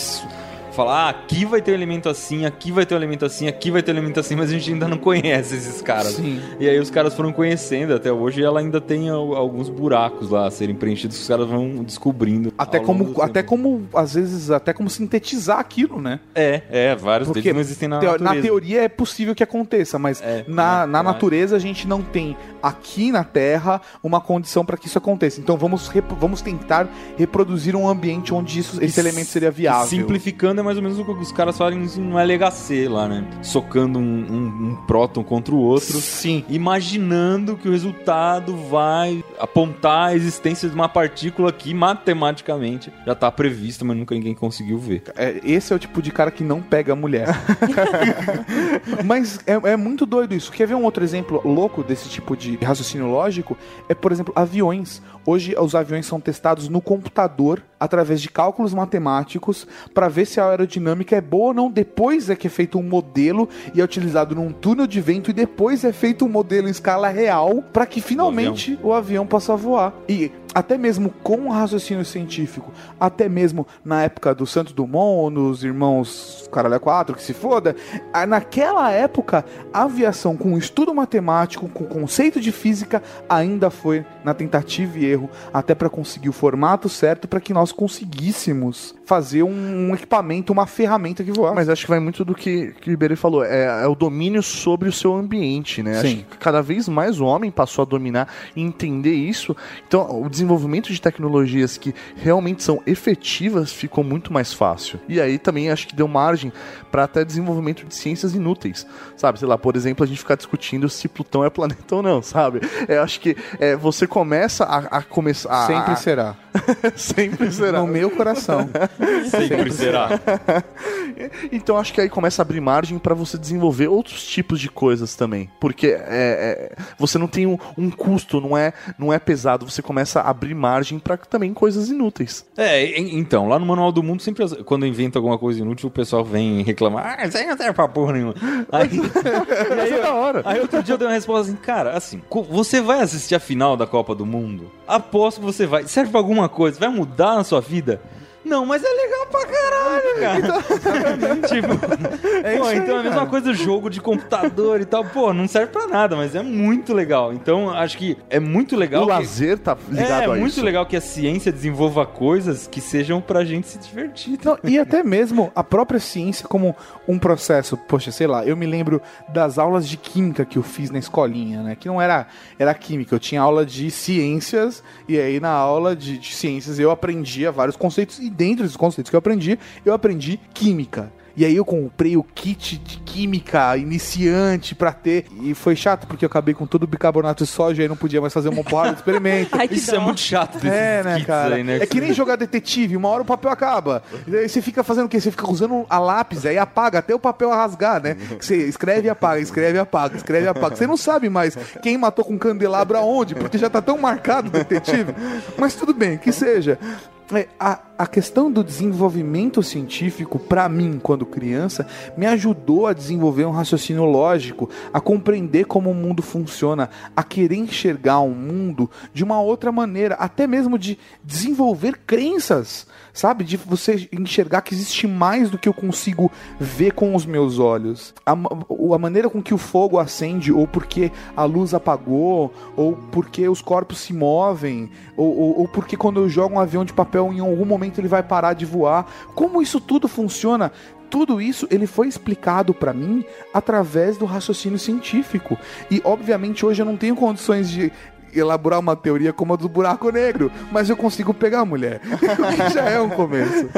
Falar, ah, aqui vai ter um elemento assim, aqui vai ter um elemento assim, aqui vai ter um elemento assim, mas a gente ainda não conhece esses caras. Sim. E aí os caras foram conhecendo até hoje e ela ainda tem al- alguns buracos lá a serem preenchidos que os caras vão descobrindo. Até como, até como, às vezes, até como sintetizar aquilo, né? É, é, vários Porque deles não existem na natureza. na teoria é possível que aconteça, mas É, na, na- na na- natureza a gente não tem aqui na Terra uma condição para que isso aconteça. Então vamos, vamos tentar reproduzir um ambiente onde isso- esse elemento seria viável. Simplificando é mais ou menos o que os caras fazem no LHC lá, né? Socando um, um- um próton contra o outro. Sim. Imaginando que o resultado vai apontar a existência de uma partícula que matematicamente já tá prevista, mas nunca ninguém conseguiu ver. É, esse é o tipo de cara que não pega a mulher. Mas é, é muito doido isso. Quer ver um outro exemplo louco desse tipo de raciocínio lógico? É, por exemplo, aviões. Hoje os aviões são testados no computador através de cálculos matemáticos para ver se a aerodinâmica é boa ou não. Depois é que é feito um modelo e é utilizado num túnel de vento e depois é feito um modelo em escala real para que finalmente o avião. o avião possa voar. E até mesmo com o raciocínio científico, até mesmo na época do Santo Dumont, nos irmãos Caralho 4, que se foda, naquela época a aviação com estudo matemático, com conceito de física, ainda foi na tentativa e erro, até para conseguir o formato certo para que nós conseguíssemos fazer um, um, equipamento, uma ferramenta que voasse. Mas acho que vai muito do que, que o Ribeiro falou, é, é, o domínio sobre o seu ambiente, né? Sim. Acho que cada vez mais o homem passou a dominar e entender isso. Então, o desenvolvimento de tecnologias que realmente são efetivas ficou muito mais fácil. E aí também acho que deu margem para até desenvolvimento de ciências inúteis, sabe? Sei lá, por exemplo, a gente ficar discutindo se Plutão é planeta ou não, sabe? Eu acho que é, você começa a, a começar. Sempre será. Sempre será. No meu coração. Sempre será. então acho que aí começa a abrir margem para você desenvolver outros tipos de coisas também, porque é, é, você não tem um, um, custo, não é, não é pesado. Você começa a abrir margem para também coisas inúteis. É, então lá no manual do mundo sempre quando inventa alguma coisa inútil o pessoal vem reclamar, ah, isso aí não serve pra porra nenhuma. Aí, e aí, é da hora. aí outro dia eu dei uma resposta assim, cara, assim, você vai assistir a final da Copa do Mundo? Aposto que você vai. Serve pra alguma coisa? Vai mudar na sua vida? Não, mas é legal pra caralho, cara. Então, tipo, é pô, então é a mesma coisa jogo de computador e tal. Pô, não serve pra nada, mas é muito legal. Então, acho que é muito legal. O que... lazer tá ligado é, a É muito isso. legal que a ciência desenvolva coisas que sejam pra gente se divertir. Não, e até mesmo a própria ciência como um processo. Poxa, sei lá, eu me lembro das aulas de química que eu fiz na escolinha, né? Que não era, era química, eu tinha aula de ciências, e aí na aula de, de ciências eu aprendia vários conceitos e dentro dos conceitos que eu aprendi, eu aprendi química. E aí eu comprei o kit de química iniciante pra ter. E foi chato, porque eu acabei com todo o bicarbonato de soja e não podia mais fazer uma porrada de experimento. Ai, Isso dó. é muito chato desses É, né, cara? aí, né? É que nem jogar detetive, uma hora o papel acaba. E aí você fica fazendo o quê? Você fica usando a lápis, aí apaga até o papel rasgar, né? Você escreve e apaga, escreve e apaga, escreve e apaga. Você não sabe mais quem matou com candelabro aonde, porque já tá tão marcado o detetive. Mas tudo bem, que seja. A, a questão do desenvolvimento científico, para mim, quando criança, me ajudou a desenvolver um raciocínio lógico, a compreender como o mundo funciona, a querer enxergar o mundo de uma outra maneira, até mesmo de desenvolver crenças, sabe? De você enxergar que existe mais do que eu consigo ver com os meus olhos. A, a maneira com que o fogo acende, ou porque a luz apagou, ou porque os corpos se movem, ou, ou, ou porque quando eu jogo um avião de papel em algum momento ele vai parar de voar. Como isso tudo funciona? Tudo isso ele foi explicado para mim através do raciocínio científico. E obviamente hoje eu não tenho condições de elaborar uma teoria como a do buraco negro, mas eu consigo pegar a mulher. já é um começo.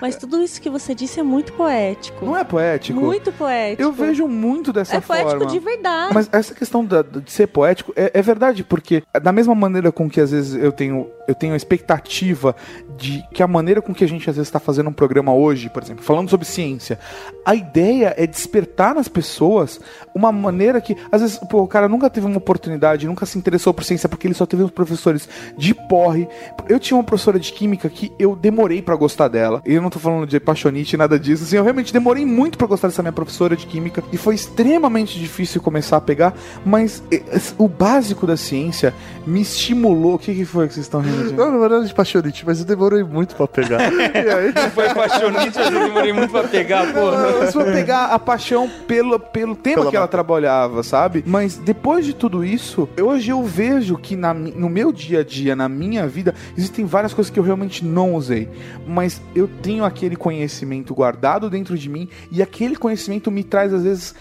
Mas tudo isso que você disse é muito poético. Não é poético? Muito poético. Eu vejo muito dessa É forma. poético de verdade. Mas essa questão da- de ser poético é, é verdade, porque da mesma maneira com que às vezes eu tenho, eu tenho a expectativa de que a maneira com que a gente às vezes está fazendo um programa hoje, por exemplo, falando sobre ciência, a ideia é despertar nas pessoas uma maneira que, às vezes, pô, o cara nunca teve uma oportunidade, nunca se interessou por ciência porque ele só teve os professores de porre. Eu tinha uma professora de química que eu demorei pra gostar dela. E eu não tô falando de paixonite, nada disso. Assim, eu realmente demorei muito pra gostar dessa minha professora de química e foi extremamente difícil começar a pegar, mas eh, o básico da ciência me estimulou. O que, que foi que vocês estão rindo? Não, não era de paixonite, mas eu demorei muito pra pegar. e aí, Foi apaixonante, mas eu demorei muito pra pegar, porra. Não, só pegar a paixão pelo, pelo tema Pela que ela trabalhava, sabe? Mas depois de tudo isso, hoje eu vejo que na no meu dia a dia, na minha vida, existem várias coisas que eu realmente não usei. Mas eu tenho aquele conhecimento guardado dentro de mim e aquele conhecimento me traz, às vezes,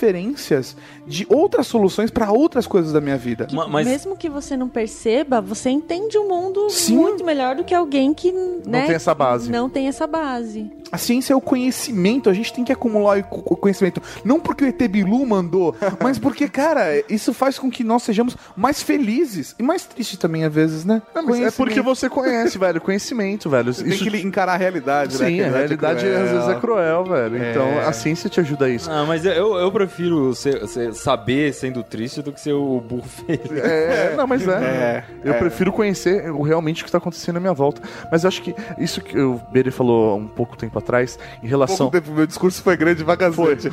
referências de outras soluções para outras coisas da minha vida. Ma- Mas Mesmo que você não perceba, você entende o mundo Sim. muito melhor do que alguém que né, tem essa base. Não tem essa base. A ciência é o conhecimento, a gente tem que acumular o co- o conhecimento. Não porque o ET Bilu mandou, mas porque, cara, isso faz com que nós sejamos mais felizes e mais tristes também, às vezes, né? Não, mas é porque você conhece, velho. Conhecimento, velho. Você tem que encarar a realidade, né? Sim, a realidade é às vezes é cruel. velho. É. Então a ciência te ajuda a isso. Ah, mas eu, eu prefiro ser, ser- saber sendo triste do que ser o burro feliz. É, não, mas é. É, eu é. prefiro conhecer o- realmente o que está acontecendo à minha volta. Mas eu acho que isso que o Bere falou um pouco tempo atrás, em relação. Pouco tempo, meu discurso foi grande cacete.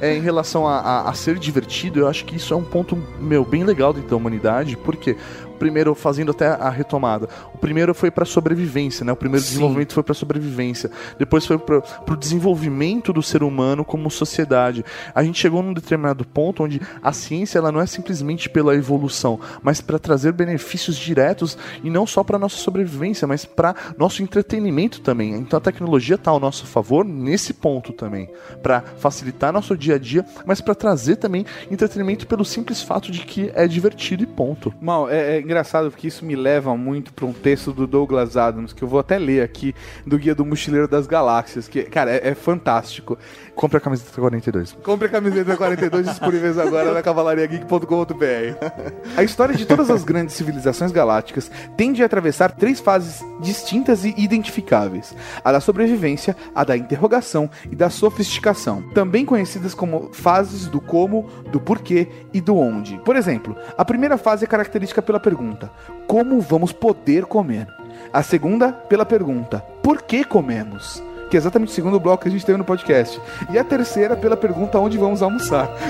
É, em relação a, a- a ser divertido, eu acho que isso é um ponto, meu, bem legal da humanidade, porque. Primeiro, fazendo até a retomada. O primeiro foi para sobrevivência, né? O primeiro Sim. desenvolvimento foi para sobrevivência. Depois foi para o desenvolvimento do ser humano como sociedade. A gente chegou num determinado ponto onde a ciência ela não é simplesmente pela evolução, mas para trazer benefícios diretos e não só para nossa sobrevivência, mas para nosso entretenimento também. Então a tecnologia está ao nosso favor nesse ponto também, para facilitar nosso dia a dia, mas para trazer também entretenimento pelo simples fato de que é divertido e ponto. Mal, é, é engraçado porque isso me leva muito pra um texto do Douglas Adams, que eu vou até ler aqui, do Guia do Mochileiro das Galáxias, que, cara, é, é fantástico. Compre a camiseta 42. Compre a camiseta 42 disponíveis agora na cavalariageek.com.br. A história de todas as grandes civilizações galácticas tende a atravessar três fases distintas e identificáveis: a da sobrevivência, a da interrogação e da sofisticação, também conhecidas como fases do como, do porquê e do onde. Por exemplo, a primeira fase é característica pela pergunta: como vamos poder comer? A segunda, pela pergunta: por que comemos? Que é exatamente o segundo bloco que a gente teve no podcast. E a terceira, pela pergunta: onde vamos almoçar?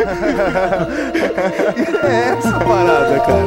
E é essa parada, cara.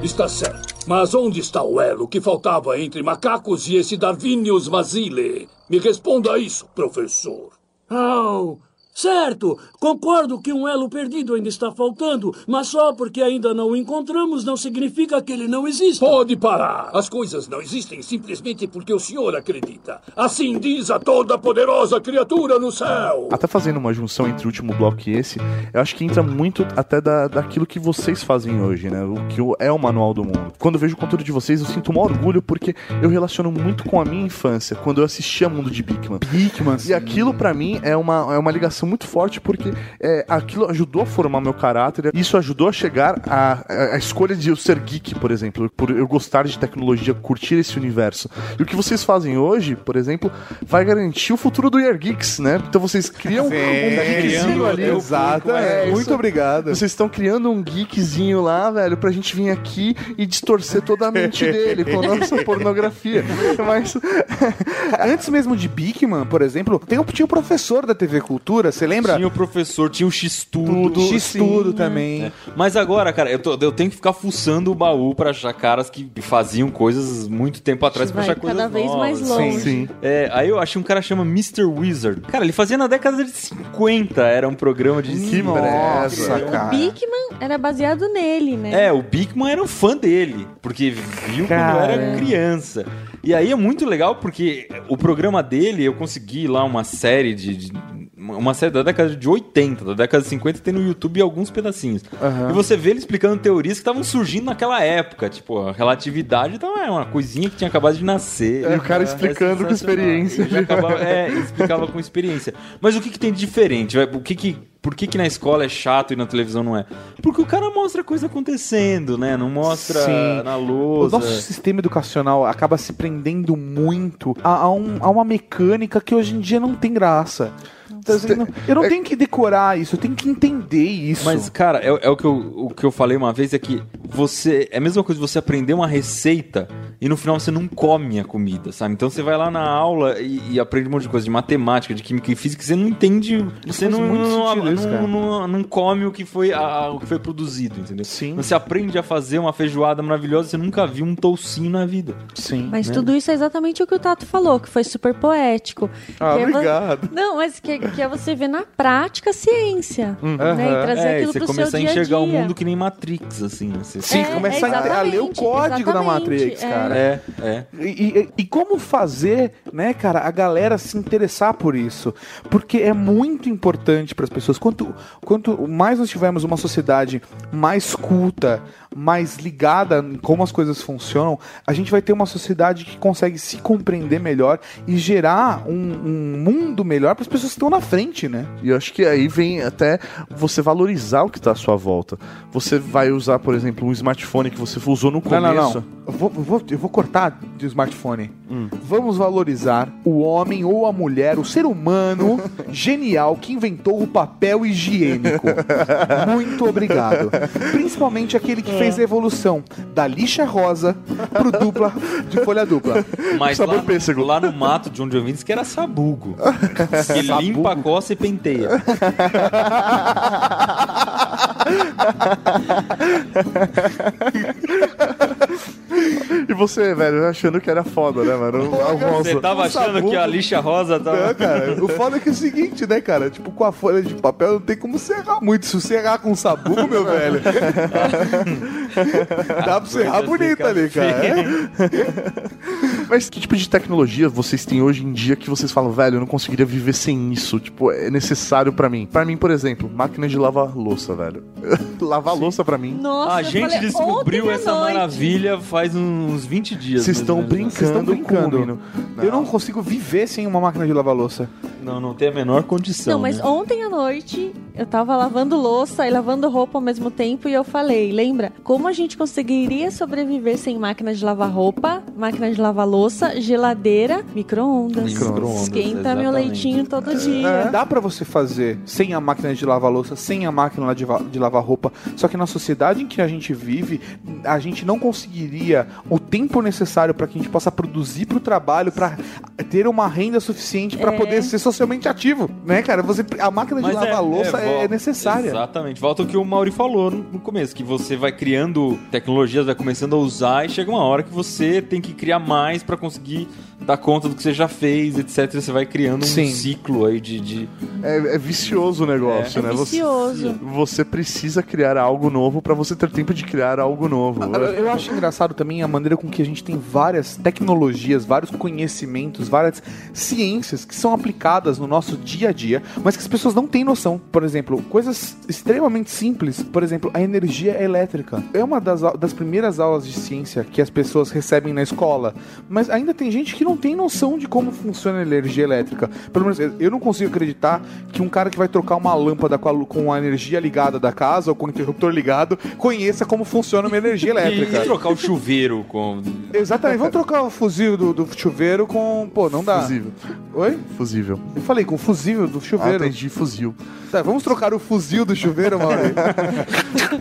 Está certo. Mas onde está o elo que faltava entre macacos e esse Darwinius Mazile? Me responda isso, professor. Oh, certo. Concordo que um elo perdido ainda está faltando, mas só porque ainda não o encontramos não significa que ele não existe. Pode parar. As coisas não existem simplesmente porque o senhor acredita. Assim diz a toda poderosa criatura no céu. Até fazendo uma junção entre o último bloco e esse, eu acho que entra muito até da, daquilo que vocês fazem hoje, né? O que é o Manual do Mundo. Quando eu vejo o conteúdo de vocês, eu sinto um orgulho porque eu relaciono muito com a minha infância, quando eu assistia Mundo de Bigman. Bigman, E aquilo pra mim é uma, é uma ligação muito forte porque é, aquilo ajudou a formar meu caráter. Isso ajudou a chegar à, à escolha de eu ser geek, por exemplo, por eu gostar de tecnologia, curtir esse universo. E o que vocês fazem hoje, por exemplo, vai garantir o futuro do Year Geeks, né? Então vocês criam um geekzinho ali. Exato, É, muito isso. obrigado. Vocês estão criando um geekzinho lá, velho, pra gente vir aqui e distorcer toda a mente dele com a nossa pornografia. Mas Antes mesmo de Bigman, por exemplo, tem o, tinha o professor da TV Cultura, você lembra? Tinha o professor, tinha o X-Tudo. X-Tudo também. É. Mas agora, cara, eu, tô- eu tenho que ficar fuçando o baú pra achar caras que faziam coisas muito tempo atrás pra achar coisas cada vez novas. mais longe. sim. É, aí eu achei um cara chama Mr. Wizard. Cara, ele fazia na década de 50, era um programa de... Que Nossa, cara. Bigman era baseado nele, né? É, o Bigman era um fã dele, porque viu quando Cara. era criança. E aí é muito legal porque o programa dele, eu consegui lá uma série de. de- uma série da década de 80, da década de 50, tem no YouTube alguns pedacinhos. E você vê ele explicando teorias que estavam surgindo naquela época. Tipo, a relatividade então, é uma coisinha que tinha acabado de nascer. E o cara explicando com sensacional. experiência. Ele acabava- é, explicava com experiência. Mas o que, que tem de diferente? O que que, por que, que na escola é chato e na televisão não é? Porque o cara mostra a coisa acontecendo, né? Não mostra Sim. na O lousa. nosso sistema educacional acaba se prendendo muito a, a um- a uma mecânica que hoje em dia não tem graça. Assim, não- eu não É- tenho que decorar isso, eu tenho que entender isso. Mas, cara, é, é o, que eu, o que eu falei uma vez, é que você. É a mesma coisa você aprender uma receita e no final você não come a comida, sabe? Então você vai lá na aula e, e aprende um monte de coisa de matemática, de química e física, e você não entende. Você não, não, sentido isso, não- não- não come o que foi, a- o que foi produzido, entendeu? Sim. Você aprende a fazer uma feijoada maravilhosa, você nunca viu um toucinho na vida. Sim. Mas né? tudo isso é exatamente o que o Tato falou, que foi super poético. Ah, Que é obrigado. Não, mas que, que é você ver na prática a ciência. Né? E trazer É, aquilo você pro seu começar a dia a enxergar o dia. mundo que nem Matrix, assim, né? Você- Sim, É, começar é a ler o código da Matrix, é. cara. É, é. E, e- e como fazer, né, cara, a galera se interessar por isso? Porque é muito importante para as pessoas. Quanto, quanto mais nós tivermos uma sociedade mais culta, mais ligada em como as coisas funcionam, a gente vai ter uma sociedade que consegue se compreender melhor e gerar um, um mundo melhor para as pessoas que estão na frente, né? E eu acho que aí vem até você valorizar o que tá à sua volta. Você vai usar, por exemplo, um smartphone que você usou no Não, começo. não, não. Eu vou, eu vou- eu vou cortar de smartphone. Vamos valorizar o homem ou a mulher, o ser humano genial que inventou o papel higiênico. Muito obrigado. Principalmente aquele que fez a evolução da lixa rosa pro dupla de folha dupla. Mas Sabor lá, pêssego. lá no mato de onde eu vim, diz que era sabugo. que limpa a coça e penteia. E você, velho, achando que era foda, né, mano? A rosa. Você tava achando que a lixa rosa Não, tava... cara, o foda é que é o seguinte, né, cara? Tipo, com a folha de papel não tem como serrar muito. Se você errar com sabugo, meu velho. Dá pra você errar coisa bonito ali, cara. É? Mas que tipo de tecnologia vocês têm hoje em dia que vocês falam, velho, eu não conseguiria viver sem isso? Tipo, é necessário pra mim. Pra mim, por exemplo, máquina de lavar louça, velho. lavar louça pra mim. Nossa, A gente falei, descobriu essa noite. maravilha faz uns 20 dias. Vocês estão né? brincando, Vocês estão brincando. com o menino. Eu não consigo viver sem uma máquina de lavar louça. Não, não tem a menor condição. Não, mas né? ontem à noite eu tava lavando louça e lavando roupa ao mesmo tempo e eu falei, lembra? Como a gente conseguiria sobreviver sem máquina de lavar roupa, máquina de lavar louça, geladeira, micro-ondas. Micro-ondas, Esquenta meu exatamente. leitinho todo dia. É, Dá pra você fazer sem a máquina de lavar louça, sem a máquina de, de lavar roupa. Só que na sociedade em que a gente vive, a gente não conseguiria o tempo necessário pra que a gente possa produzir pro trabalho, pra ter uma renda suficiente pra É. poder ser socialmente ativo, né, cara? Você a máquina de Mas lavar louça é, volta- necessária. Exatamente. Volta o que o Mauri falou no no começo, que você vai criando tecnologias, vai começando a usar e chega uma hora que você tem que criar mais pra conseguir dar conta do que você já fez, etc. Você vai criando um Sim. ciclo aí de... de... É, é vicioso o negócio, É né? Você, vicioso. você precisa criar algo novo pra você ter tempo de criar algo novo. Eu eu acho engraçado também a maneira com que a gente tem várias tecnologias, vários conhecimentos, várias ciências que são aplicadas no nosso dia a dia, mas que as pessoas não têm noção. Por exemplo, coisas extremamente simples, por exemplo, a energia elétrica. É uma das, das primeiras aulas de ciência que as pessoas recebem na escola, mas ainda tem gente que não tem noção de como funciona a energia elétrica. Pelo menos eu- não consigo acreditar que um cara que vai trocar uma lâmpada com a, com a energia ligada da casa ou com o interruptor ligado conheça como funciona uma energia elétrica. e trocar o chuveiro com... Exatamente, vamos trocar o fuzil do, do chuveiro com. Pô, não dá. Fusível. Oi? Fusível. Eu falei, com o fusível do Ah, chuveiro. entendi, fuzil. tá, vamos trocar o fuzil do chuveiro, Mauri.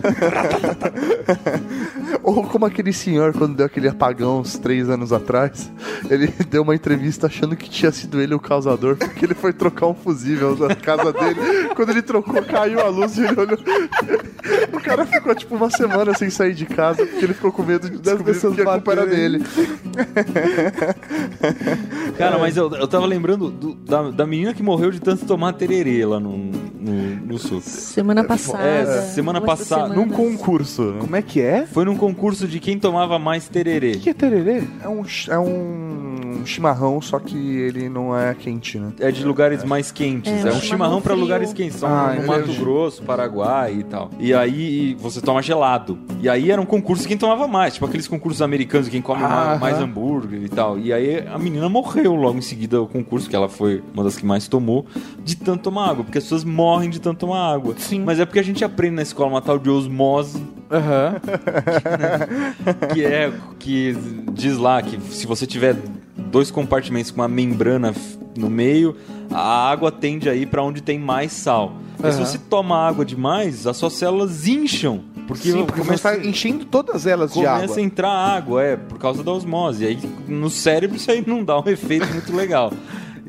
Ou como aquele senhor, quando deu aquele apagão uns três anos atrás, ele deu uma entrevista achando que tinha sido ele o causador, porque ele foi trocar um fusível na casa dele. Quando ele trocou, caiu a luz e ele olhou. O cara ficou tipo uma semana sem sair de casa, porque ele ficou com medo de descobrir pessoas que a culpa era dele. Cara, mas eu, eu tava lembrando do- da, da menina que morreu de tanto tomar tererê lá no, no, no sul. Semana passada. É, semana passada, Num concurso. né? Como é que é? Foi num concurso de quem tomava mais tererê. O que é tererê? É um, ch- é um chimarrão, só que ele não é quente, né? É de lugares mais quentes. É, É, um um chimarrão chimarrão pra frio. lugares quentes. São Ah, no Mato de- Grosso, Paraguai e tal. E aí você toma gelado. E aí era um concurso de quem tomava mais. Tipo aqueles concursos americanos de quem come Ah, mais, hambúrguer e tal. E aí a menina morreu logo em seguida ao concurso, que ela foi uma das que mais tomou, de tanto tomar água. Porque as pessoas morrem de tanto tomar água. Sim. Mas é porque a gente aprende na escola uma tal de osmose Aham. que é que diz lá que se você tiver dois compartimentos com uma membrana no meio, a água tende a ir para onde tem mais sal. Mas se você toma água demais, as suas células incham. Porque, Sim, porque você começa, está enchendo todas elas de começa água. a entrar água, é, por causa da osmose. E aí no cérebro isso aí não dá um efeito muito legal.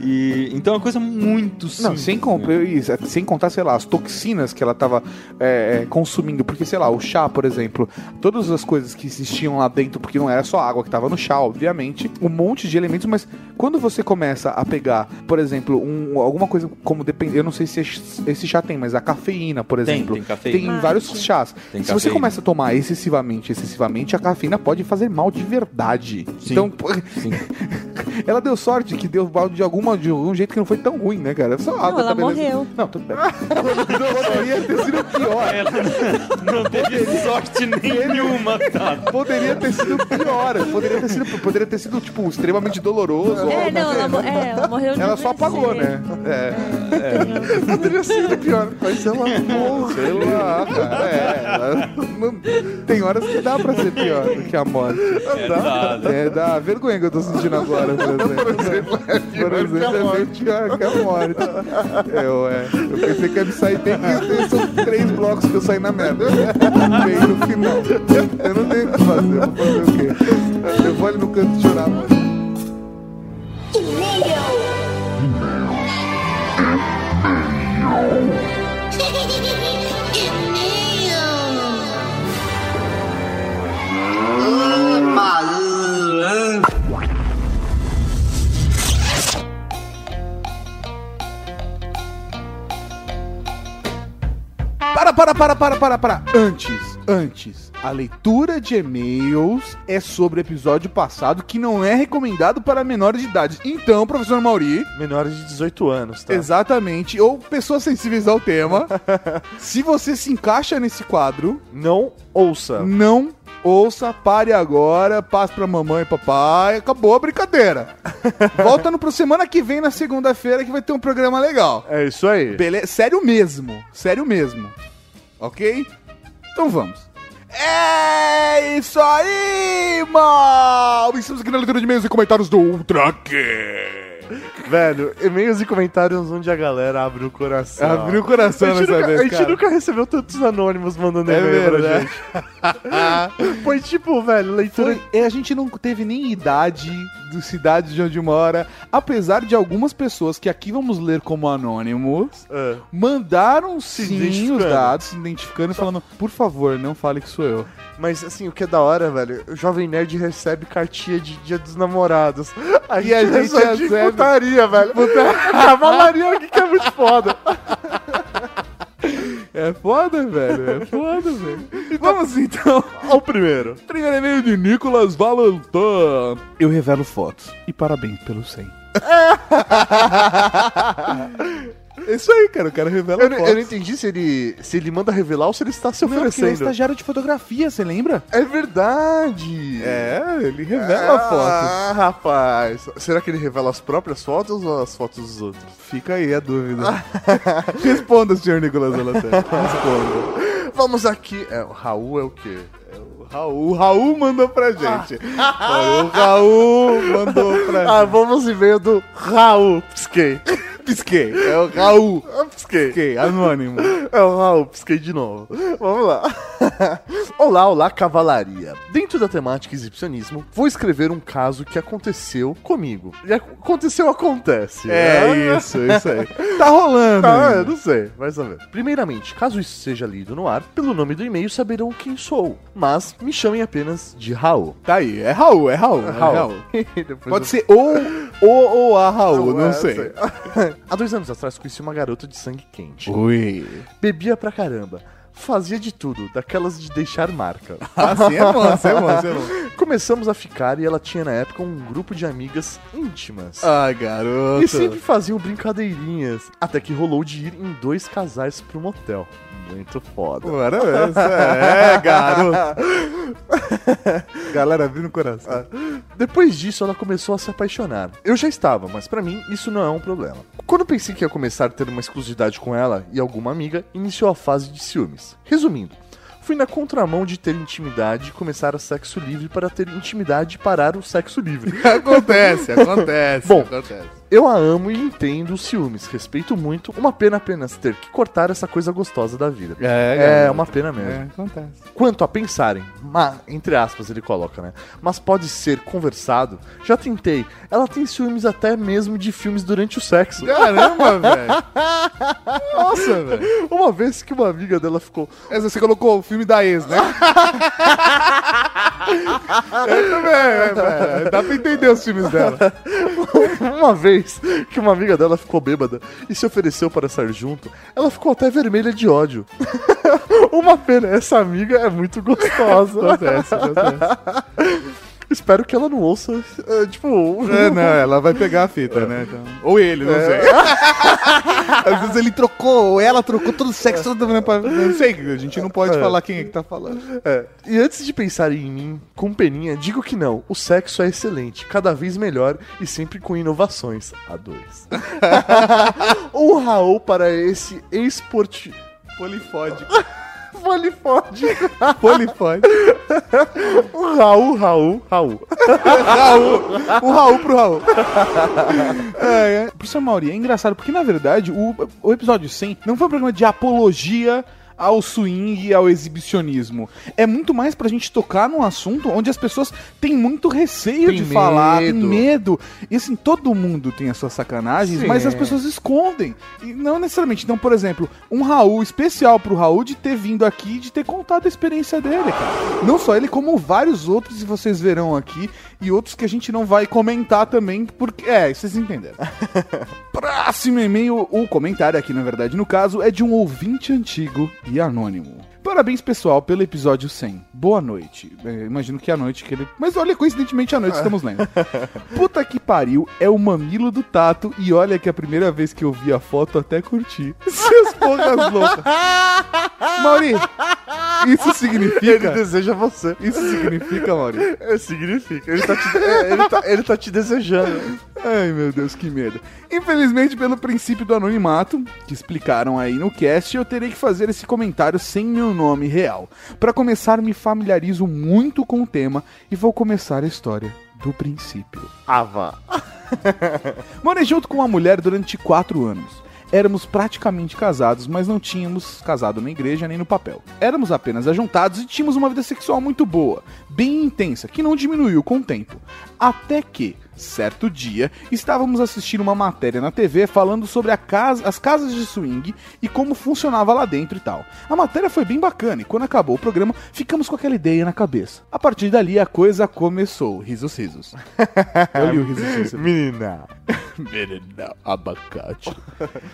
E, então é uma coisa muito simples. Não, sem, né? isso, sem contar, sei lá, as toxinas que ela estava consumindo. Porque, sei lá, o chá, por exemplo, todas as coisas que existiam lá dentro, porque não era só água que estava no chá, obviamente, um monte de elementos, mas quando você começa a pegar, por exemplo, um- alguma coisa como depende, eu não sei se esse, chá tem, mas a cafeína, por Tem, exemplo, tem cafeína. tem vários chás. Tem se você cafeína. começa a tomar excessivamente, excessivamente, a cafeína pode fazer mal de verdade. Sim. Então, Sim. Ela deu sorte que deu balde de, alguma, de algum jeito que não foi tão ruim, né, cara? Só água, ela tá beleza. morreu. Não, tudo bem. Poderia ter sido pior. Não teve sorte nenhuma, tá? Poderia ter sido pior. Poderia ter sido, poderia ter sido tipo, extremamente doloroso. É, não, ela, é, ela morreu de Ela só apagou, né? É. Poderia ser pior, mas ela morre. Sei lá, cara. É, ela- não- tem horas que dá pra ser pior do que a morte. É da vergonha que eu tô sentindo agora, por exemplo. Por exemplo, é que a morte. Eu, é, eu pensei que ia me sair bem que são três blocos que eu saí na merda. Bem no final. Eu não tenho o que fazer, eu vou fazer o quê? Eu vou ali no canto chorar, mano. Para, para, para, para, para, para. Antes, antes. A leitura de e-mails é sobre o episódio passado que não é recomendado para menores de idade. Então, professor Mauri, Menores de 18 anos, tá? exatamente, ou pessoas sensíveis ao tema, se você se encaixa nesse quadro, Não ouça. não ouça, pare agora, passe pra mamãe e papai, acabou a brincadeira. Volta no pro semana que vem, na segunda-feira, que vai ter um programa legal. É isso aí. Beleza? Sério mesmo. Sério mesmo. Ok? Então vamos. É isso aí, mal! Estamos aqui na leitura de e-mails e comentários do Ultra. Velho, e-mails e comentários onde a galera abre o coração. Abriu o coração nessa nunca, vez, a gente cara. nunca recebeu tantos anônimos mandando É e-mail pra verdade. gente. Foi tipo, velho, leitura. Foi, é, a gente não teve nem idade do cidade de onde mora, apesar de algumas pessoas que aqui vamos ler como anônimos, É. mandaram sim os dados, se identificando e falando, por favor, não fale que sou eu. Mas assim, o que é da hora, velho, o Jovem Nerd recebe cartinha de dia dos namorados. A E a gente recebe putaria, velho. Cavalaria aqui que é muito foda. É foda, velho, é foda, velho. Vamos então Olha o primeiro. Primeiro e-mail de Nicolas Valentin. Eu revelo fotos. E parabéns pelo 100. É Isso aí, cara. O cara revela Eu, não- fotos. eu não entendi se ele, se ele manda revelar ou se ele está se Não, porque ele é oferecendo. estagiário de fotografia, você lembra? É verdade. É, ele revela fotos. Ah, rapaz. Será que ele revela as próprias fotos ou as fotos dos outros? Fica aí a dúvida. Responda, senhor Nicolas Valentin. Responda. Vamos aqui. É, o Raul é o quê? O Raul, o Raul mandou pra gente. Olha, o Raul mandou pra Ah, vamos em meio do Raul. Pisquei. Pisquei. É o Raul. Ah, Pisquei. Pisquei, anônimo. É o Raul, pisquei de novo. Vamos lá. olá, olá, cavalaria. Dentro da temática exibicionismo, vou escrever um caso que aconteceu comigo. E ac- aconteceu, acontece. É né? isso, isso aí. Tá rolando. Ah, ainda. eu não sei, vai saber. Primeiramente, caso isso seja lido no ar, pelo nome do e-mail saberão quem sou. Mas me chamem apenas de Raul. Tá aí. É Raul, é Raul. É Raul. Depois Pode eu- ser ou, ou, ou a Raul, não É, sei. Há dois anos atrás conheci uma garota de sangue quente. Ui. Bebia pra caramba. Fazia de tudo, daquelas de deixar marca. Assim é bom, assim é bom, é bom. Começamos a ficar e ela tinha na época um grupo de amigas íntimas. Ai, garoto. E sempre faziam brincadeirinhas. Até que rolou de ir em dois casais pro motel. Muito foda. Parabéns. É, garoto. Galera, abrindo o coração. Depois disso, ela começou a se apaixonar. Eu já estava, mas pra mim isso não é um problema. Quando pensei que ia começar a ter uma exclusividade com ela e alguma amiga, iniciou a fase de ciúmes. Resumindo, fui na contramão de ter intimidade e começar a sexo livre para ter intimidade e parar o sexo livre. Acontece, acontece. Bom, acontece. Eu a amo e entendo os ciúmes, respeito muito. Uma pena apenas ter que cortar essa coisa gostosa da vida. É, É uma pena mesmo. É, acontece. Quanto a pensarem, ma, entre aspas ele coloca, né? Mas pode ser conversado. Já tentei. Ela tem ciúmes até mesmo de filmes durante o sexo. Caramba, velho. Nossa, velho. Uma vez que uma amiga dela ficou. Essa você colocou o filme da ex, né? Eu também, é, é, dá pra entender os filmes dela. Uma vez que uma amiga dela ficou bêbada e se ofereceu para estar junto, ela ficou até vermelha de ódio. uma pena, essa amiga é muito gostosa. Acontece, acontece. Espero que ela não ouça, é, tipo... É, não, ela vai pegar a fita, né? Então- Ou ele, não sei. Às vezes ele trocou, ou ela trocou todo o sexo, todo mundo pra... Não sei, a gente não pode É. falar quem é que tá falando. É. E antes de pensar em mim, com peninha, digo que não. O sexo é excelente, cada vez melhor e sempre com inovações. A dois. um Raul para esse esporte... Polifódico. Polifódico. Polifódico. Um Raul, Raul, Raul. Raul. O Raul pro Raul. É, é. Professor Mauri, é engraçado, porque na verdade o, o episódio 100 não foi um programa de apologia ao swing e ao exibicionismo. É muito mais pra gente tocar num assunto onde as pessoas têm muito receio Tem de falar, tem medo. medo. E assim, todo mundo tem as suas sacanagens, Sim. mas as pessoas escondem. E não necessariamente. Então, por exemplo, um Raul especial pro Raul de ter vindo aqui e de ter contado a experiência dele, cara. Não só ele, como vários outros, e vocês verão aqui, e outros que a gente não vai comentar também, porque. É, vocês entenderam. Próximo e-mail, ou comentário aqui, na verdade, no caso, é de um ouvinte antigo e anônimo. Parabéns, pessoal, pelo episódio 100. Boa noite. É, imagino que é a noite que ele. Mas olha, coincidentemente, à noite estamos lendo. Puta que pariu, é o mamilo do Tato. E olha que a primeira vez que eu vi a foto, até curti. Seus porras loucas. Mauri, isso significa. Ele deseja você. Isso significa, Mauri. É, significa. Ele tá, te, é, ele, tá, ele tá te desejando. Ai, meu Deus, que medo. Infelizmente, pelo princípio do anonimato, que explicaram aí no cast, eu terei que fazer esse comentário sem meu nome real. Para começar, me familiarizo muito com o tema e vou começar a história do princípio. Vá. Morei junto com uma mulher durante quatro anos. Éramos praticamente casados, mas não tínhamos casado na igreja nem no papel. Éramos apenas ajuntados e tínhamos uma vida sexual muito boa, bem intensa, que não diminuiu com o tempo. Até que, certo dia, estávamos assistindo uma matéria na TV falando sobre a casa- as casas de swing e como funcionava lá dentro e tal. A matéria foi bem bacana e quando acabou o programa, ficamos com aquela ideia na cabeça. A partir dali, a coisa começou. Risos, risos. Eu li o risos, risos. Menina. Menina, abacate.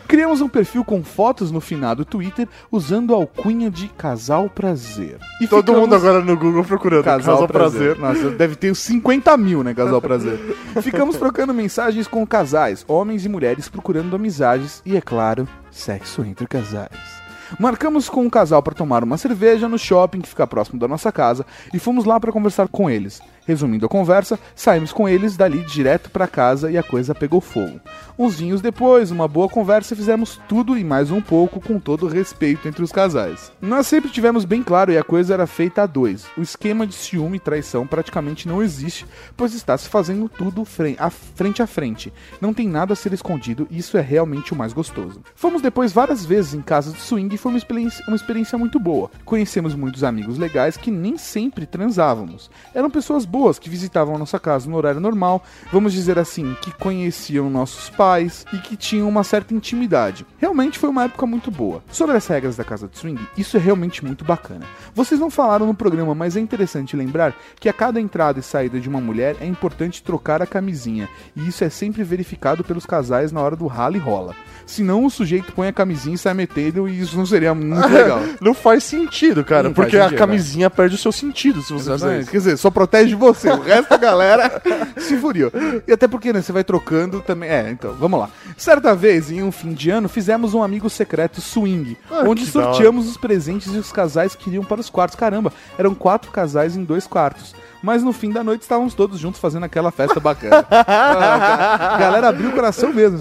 Criamos um perfil com fotos no finado Twitter usando a alcunha de Casal Prazer. E Todo ficamos- mundo agora no Google procurando. Casal, prazer. Nossa, deve ter uns 50 mil, né, Casal Prazer. Ficamos trocando mensagens com casais, homens e mulheres procurando amizades e, é claro, sexo entre casais. Marcamos com um casal para tomar uma cerveja no shopping que fica próximo da nossa casa e fomos lá para conversar com eles. Resumindo a conversa, saímos com eles dali direto para casa e a coisa pegou fogo. Uns vinhos depois, uma boa conversa, fizemos tudo e mais um pouco com todo respeito entre os casais. Nós sempre tivemos bem claro e a coisa era feita a dois. O esquema de ciúme e traição praticamente não existe, pois está se fazendo tudo fren- a frente a frente. Não tem nada a ser escondido e isso é realmente o mais gostoso. Fomos depois várias vezes em casas de swing e foi uma experiência, uma experiência muito boa. Conhecemos muitos amigos legais que nem sempre transávamos. Eram pessoas boas que visitavam a nossa casa no horário normal, vamos dizer assim, que conheciam nossos pais e que tinham uma certa intimidade. Realmente foi uma época muito boa. Sobre as regras da casa de swing, isso é realmente muito bacana. Vocês não falaram no programa, mas é interessante lembrar que a cada entrada e saída de uma mulher é importante trocar a camisinha, e isso é sempre verificado pelos casais na hora do rala e rola. Senão o sujeito põe a camisinha e sai metendo e isso não seria muito legal. Não faz sentido, cara, Não porque a sentido, camisinha perde o seu sentido se você fizer isso. Quer dizer, só protege você, o resto da galera se furiou. E até porque, né, você vai trocando também. É, então, vamos lá. Certa vez, em um fim de ano, fizemos um amigo secreto swing, Ah, onde sorteamos os presentes e os casais que iriam para os quartos. Caramba, eram quatro casais em dois quartos. Mas no fim da noite estávamos todos juntos fazendo aquela festa bacana. Ah, a galera abriu o coração mesmo.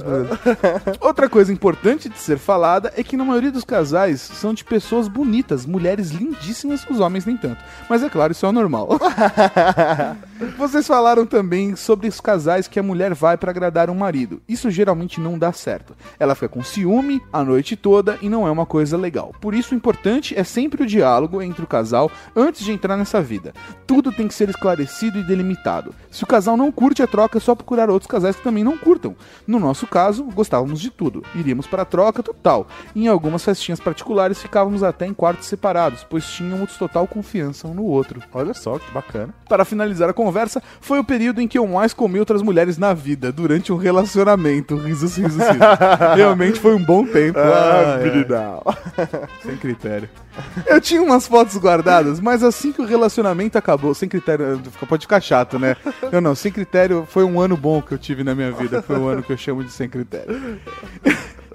Outra coisa importante de ser falada é que na maioria dos casais são de pessoas bonitas, mulheres lindíssimas, os homens nem tanto. Mas é claro, isso é o normal. Vocês falaram também sobre os casais que a mulher vai pra agradar um marido. Isso geralmente não dá certo. Ela fica com ciúme a noite toda e não é uma coisa legal. Por isso o importante é sempre o diálogo entre o casal antes de entrar nessa vida. Tudo tem que ser esclarecido e delimitado. Se o casal não curte a troca, é só procurar outros casais que também não curtam. No nosso caso, gostávamos de tudo. Iríamos para a troca total. Em algumas festinhas particulares ficávamos até em quartos separados, pois tínhamos total confiança um no outro. Olha só, que bacana. Para finalizar a conversa, foi o período em que eu mais comi outras mulheres na vida, durante um relacionamento. Risos, risos, risos. Realmente foi um bom tempo. Ah, Ah, é. Sem critério. Eu tinha umas fotos guardadas, mas assim que o relacionamento acabou, sem critério critério. Pode ficar chato, né? Não, não, sem critério foi um ano bom que eu tive na minha vida. Foi um ano que eu chamo de sem critério.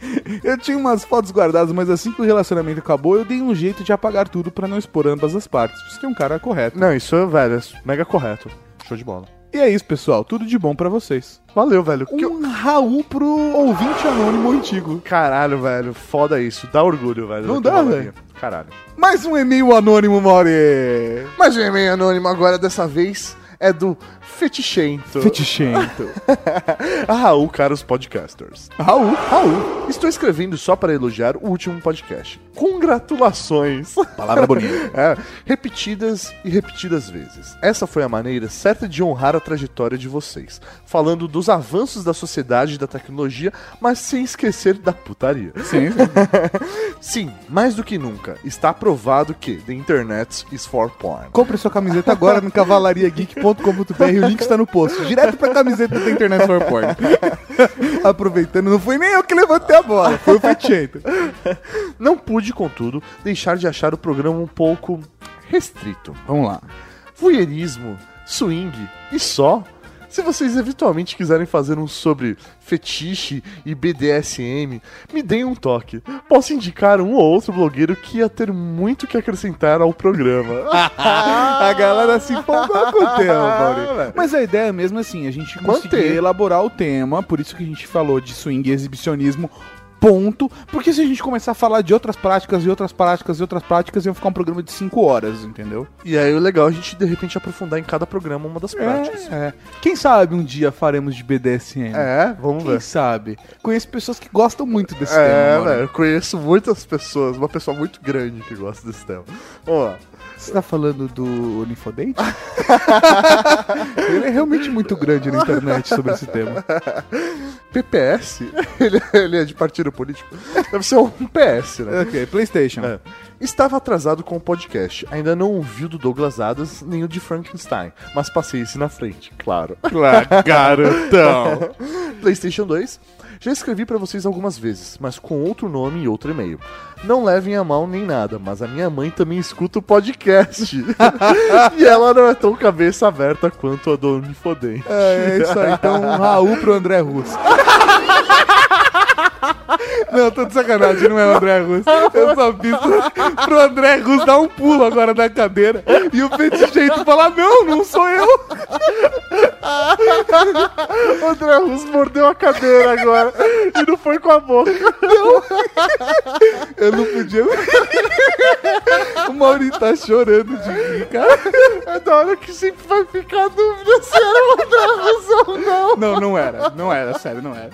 Eu tinha umas fotos guardadas, mas assim que o relacionamento acabou, eu dei um jeito de apagar tudo pra não expor ambas as partes. Você é um cara correto. Não, isso é, velho, é mega correto. Show de bola. E é isso, pessoal. Tudo de bom pra vocês. Valeu, velho. Que eu- Um Raul pro ouvinte anônimo antigo. Caralho, velho, foda isso. Dá orgulho, velho. Não dá, varinha. Caralho. Mais um e-mail anônimo, Mauri. Mas o e-mail anônimo agora, dessa vez, é do Fetichento. Fetichento. Raul, caros podcasters. Raul. Raul, estou escrevendo só para elogiar o último podcast. Congratulações. Palavra bonita. É, repetidas e repetidas vezes. Essa foi a maneira certa de honrar a trajetória de vocês, falando dos avanços da sociedade e da tecnologia, mas sem esquecer da putaria. Sim. Sim, mais do que nunca, está provado que the internet is for porn. Compre sua camiseta agora no cavalariageek.com.br. O link está no post. Direto pra camiseta da Internet for Porn. Aproveitando, não foi nem eu que levantei a bola, foi o Fetichento. Não pude, contudo, deixar de achar o programa um pouco restrito. Vamos lá. Voyeurismo, swing e só. Se vocês eventualmente quiserem fazer um sobre fetiche e BDSM, me deem um toque. Posso indicar um ou outro blogueiro que ia ter muito que acrescentar ao programa. A galera se empolgou com o tema, Ah, Mauri. Mas a ideia mesmo é assim, a gente conseguir Manter. elaborar o tema, por isso que a gente falou de swing e exibicionismo, ponto. Porque se a gente começar a falar de outras práticas e outras práticas e outras práticas, ia ficar um programa de 5 horas, entendeu? E aí o legal é a gente de repente aprofundar em cada programa uma das práticas. É, é. Quem sabe um dia faremos de BDSM? É, vamos Quem ver. sabe? Conheço pessoas que gostam muito desse É, tema. Mauri. velho, eu conheço muitas pessoas, uma pessoa muito grande que gosta desse tema. Vamos lá. Você tá falando do Ninfodate? Ele é realmente muito grande na internet sobre esse tema. PPS? Ele, ele é de partido político? Deve ser um PS, né? Ok, PlayStation. É. Estava atrasado com o podcast. Ainda não ouvi o do Douglas Adams nem o de Frankenstein, mas passei esse na frente, claro. Claro, garotão. PlayStation 2. Já escrevi pra vocês algumas vezes, mas com outro nome e outro e-mail. Não levem a mal nem nada, mas a minha mãe também escuta o podcast. e ela não é tão cabeça aberta quanto a do Unifodem. É, é isso aí. Então, um Raul pro André Russo. Não, tô de sacanagem, não é o André Russo. Eu só fiz pro, pro André Russo dar um pulo agora na cadeira e o feticheito falar: Não, não sou eu. O André Russo mordeu a cadeira agora e não foi com a boca. Eu não podia. O Maurício tá chorando de rir, cara. É da hora que sempre vai ficar a dúvida se era o André Russo ou não. Não, não era. Não era, sério, não era.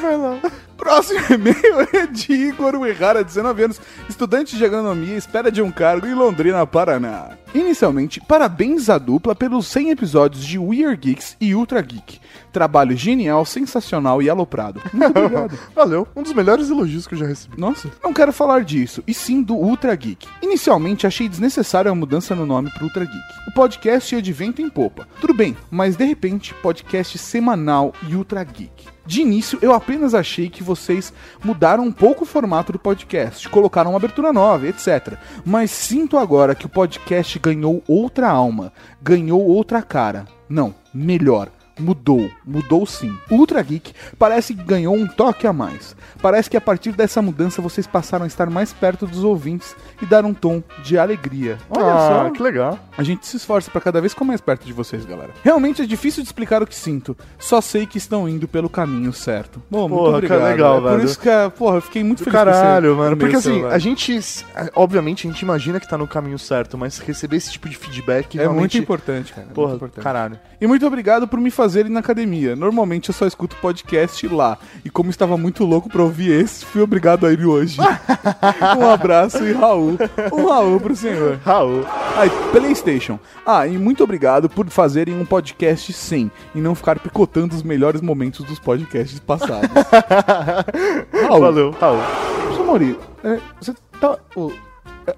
Vai lá. Próximo e-mail é de Igor Uehara, 19 anos, estudante de agronomia, espera de um cargo em Londrina, Paraná. Inicialmente, parabéns à dupla pelos 100 episódios de Weird Geeks e Ultra Geek. Trabalho genial, sensacional e aloprado. Muito obrigado. Valeu, um dos melhores elogios que eu já recebi. Nossa, não quero falar disso, e sim do Ultra Geek. Inicialmente achei desnecessária a mudança no nome pro Ultra Geek. O podcast ia de vento em popa. Tudo bem, mas de repente, podcast semanal e Ultra Geek. De início, eu apenas achei que vocês mudaram um pouco o formato do podcast, colocaram uma abertura nova, etc. Mas sinto agora que o podcast ganhou outra alma, ganhou outra cara. Não, melhor. Mudou, mudou sim. O Ultra Geek parece que ganhou um toque a mais. Parece que a partir dessa mudança vocês passaram a estar mais perto dos ouvintes e dar um tom de alegria. Olha ah, só, que legal. a gente se esforça pra cada vez ficar mais perto de vocês, galera. Realmente é difícil de explicar o que sinto. Só sei que estão indo pelo caminho certo. Bom, muito Porra, obrigado. cara, legal, é Por velho. isso que, porra, eu fiquei muito Do feliz caralho, mano. Porque assim, velho. a gente, obviamente, a gente imagina que tá no caminho certo, mas receber esse tipo de feedback É muito importante, cara. é Porra, muito importante. caralho. E muito obrigado por me fazerem na academia. Normalmente eu só escuto podcast lá. E como estava muito louco pra ouvir esse, fui obrigado a ir hoje. um abraço e Raul. Um Raul pro senhor. Raul. Aí, PlayStation. Ah, e muito obrigado por fazerem um podcast sem e não ficar picotando os melhores momentos dos podcasts passados. Raul. Valeu, Raul. Professor Mauri, é, você tá. ô,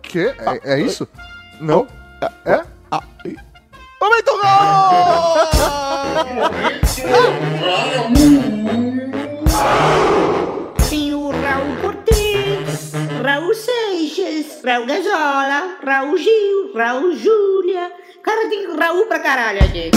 Que? É, é isso? Não? É? ah, e- Momento Tem o Raul Cortez. Raul Seixas, Raul Gazola, Raul Gil, Raul Júlia. Cara, tem Raul pra caralho aqui.